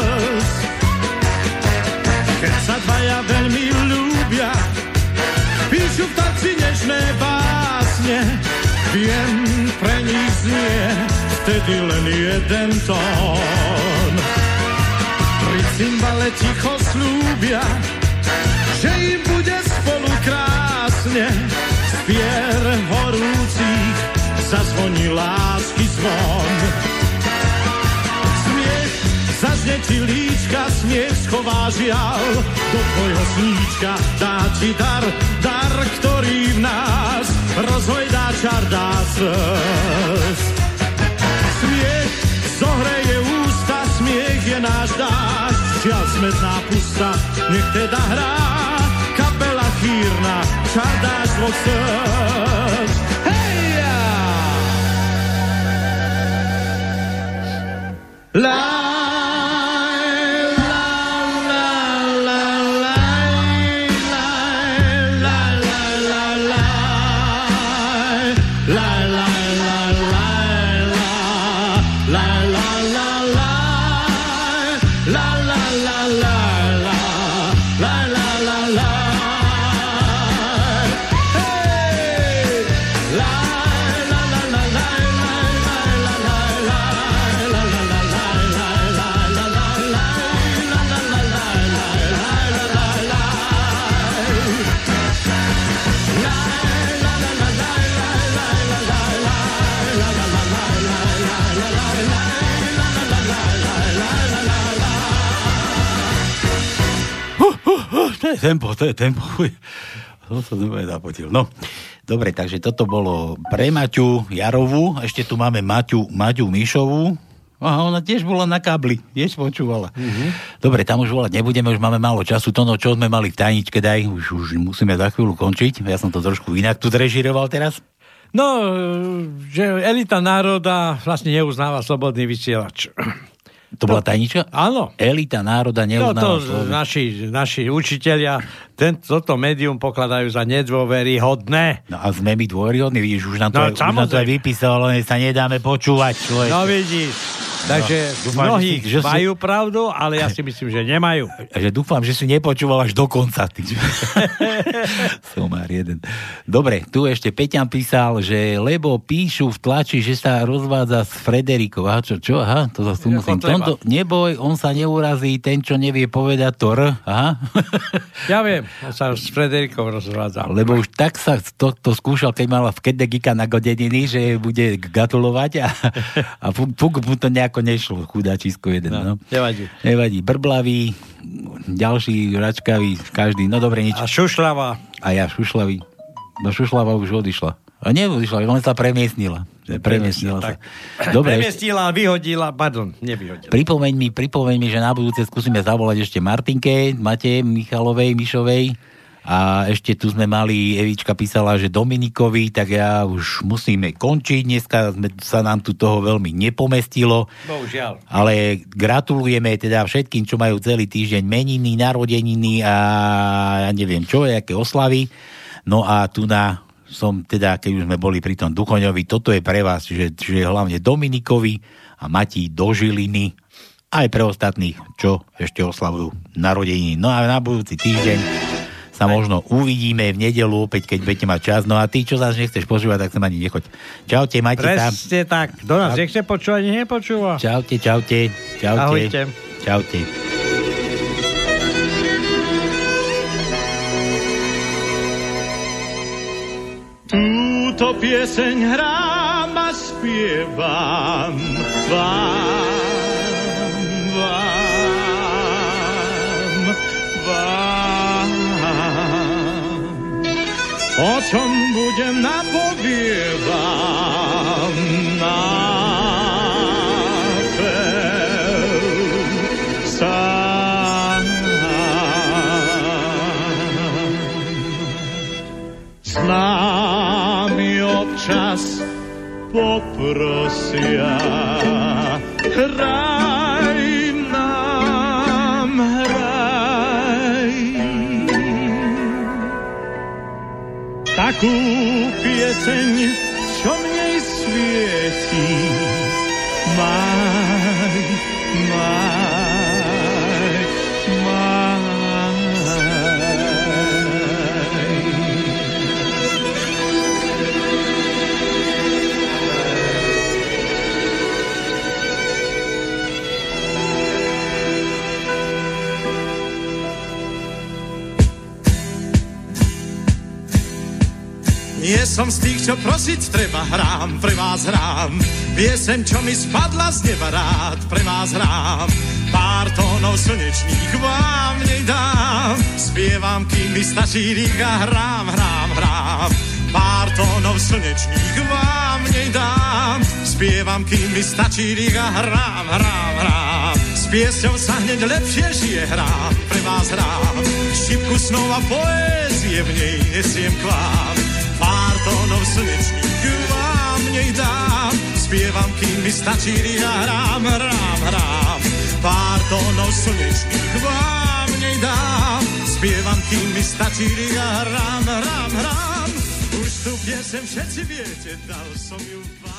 Básne, viem, pre nich znie vtedy len jeden tón. Pri cymbale ticho slúbia, že im bude spolu krásne, z pier horúcich zazvoní lásky zvon. Smiech zažne ti líčka, smiech schová žiaľ, do tvojho sníčka dá ti dar, dar, ktorý v nás rozhojdá čar dá slz. Smiech zohreje ústa, smiech je náš dáž, žiaľ smetná pusta, nech teda hrá kapela chýrna, čar dáš dvoch srdc. Hej! Je tempo, to je tempo. To som zapotil. No, dobre, takže toto bolo pre Maťu Jarovú, ešte tu máme Maťu, Maťu Mišovú, Aha, ona tiež bola na kábli, tiež počúvala. Mm-hmm. Dobre, tam už volať nebudeme, už máme málo času. To, no, čo sme mali v tajničke, daj, už, už musíme za chvíľu končiť. Ja som to trošku inak tu zrežiroval teraz. No, že elita národa vlastne neuznáva slobodný vysielač. To bola tajnička? Áno. Elita národa No neuznáva to človek. naši, naši učiteľia ten, toto médium pokladajú za nedôveryhodné. No a sme my dôveryhodní, vidíš, už nám to, No, aj, už nám to aj vypísalo, len sa nedáme počúvať, človek. No vidíš. Takže No, no, dúfam, mnohí že si- že si- majú pravdu, ale ja si myslím, že nemajú. A že dúfam, že si nepočúval až do konca. Ty. Somár *laughs* jeden. Dobre, tu ešte Peťan písal, že lebo píšu v tlači, že sa rozvádza s Frederikou. Aha, čo, čo? Aha, to zase tu musím. Tomto, neboj, on sa neurazí, ten, čo nevie povedať to R. Aha. *laughs* Ja viem, on sa s Frederikou rozvádzal. Lebo už tak sa to, to skúšal, keď mala v Kedegika na godeniny, že bude gratulovať a, *laughs* a fuk, fuk mu to nejako nešlo, chudáčisko jeden. No, no. Nevadí. Nevadí. Brblavý, ďalší račkavý, každý, no dobre, nič. A šušľava. A ja šušľavý. No šušľava už odišla. A neodišla, len sa premiestnila. Premiestnila sa. *clears throat* Dobre, ešte, Premiestila, vyhodila, pardon, nevyhodila. pripomeň mi, pripomeň mi, že na budúce skúsime zavolať ešte Martinke, Mate, Michalovej, Mišovej. A ešte tu sme mali, Evička písala, že Dominikovi, tak ja už musíme končiť. Dneska sme, sa nám tu toho veľmi nepomestilo. Bohužiaľ. Ale gratulujeme teda všetkým, čo majú celý týždeň meniny, narodeniny a ja neviem čo, aké oslavy. No a tu na som teda, keď už sme boli pri tom Duchoňovi, toto je pre vás, že, že hlavne Dominikovi a Mati do Žiliny, aj pre ostatných, čo ešte oslavujú narodeniny. No a na budúci týždeň sa možno uvidíme v nedelu opäť, keď budete mať čas. No a ty, čo zase nechceš počúvať, tak sem ani nechoď. Čaute, majte sa. Presne tak. Do nás nechce počúvať, nech nepočúva. Čaute, čaute. Čaute. Ahojte. Čaute. Túto pieseň hrám a spievam vám. o čom budem napoviedam na Známi občas poprosia hrať Takú pieseň, čo v nej svieti. Maj, Nie som z tých, čo prosiť treba hrám, pre vás hrám. Piesem, čo mi spadla z neba rád, pre vás hrám. Pár tónov slnečných vám nedám. Spievam, kým mi stačí rýk a hrám, hrám, hrám. Pár tónov slnečných vám nedám. Spievam, kým mi stačí rýk hrám, hrám, hrám. S piesťou sa hneď lepšie žije hrám, pre vás hrám. Šipku snov a poézie v nej nesiem k vám. Pár tónov slnečných vám nej dám. Spievam, kým mi stačí rýk a hrám, hrám, hrám. Pár tónov slnečných vám nej dám. Spievam, kým mi stačí rýk a hrám, hrám, hrám. Už tu piesem všetci viete, dal som ju vám.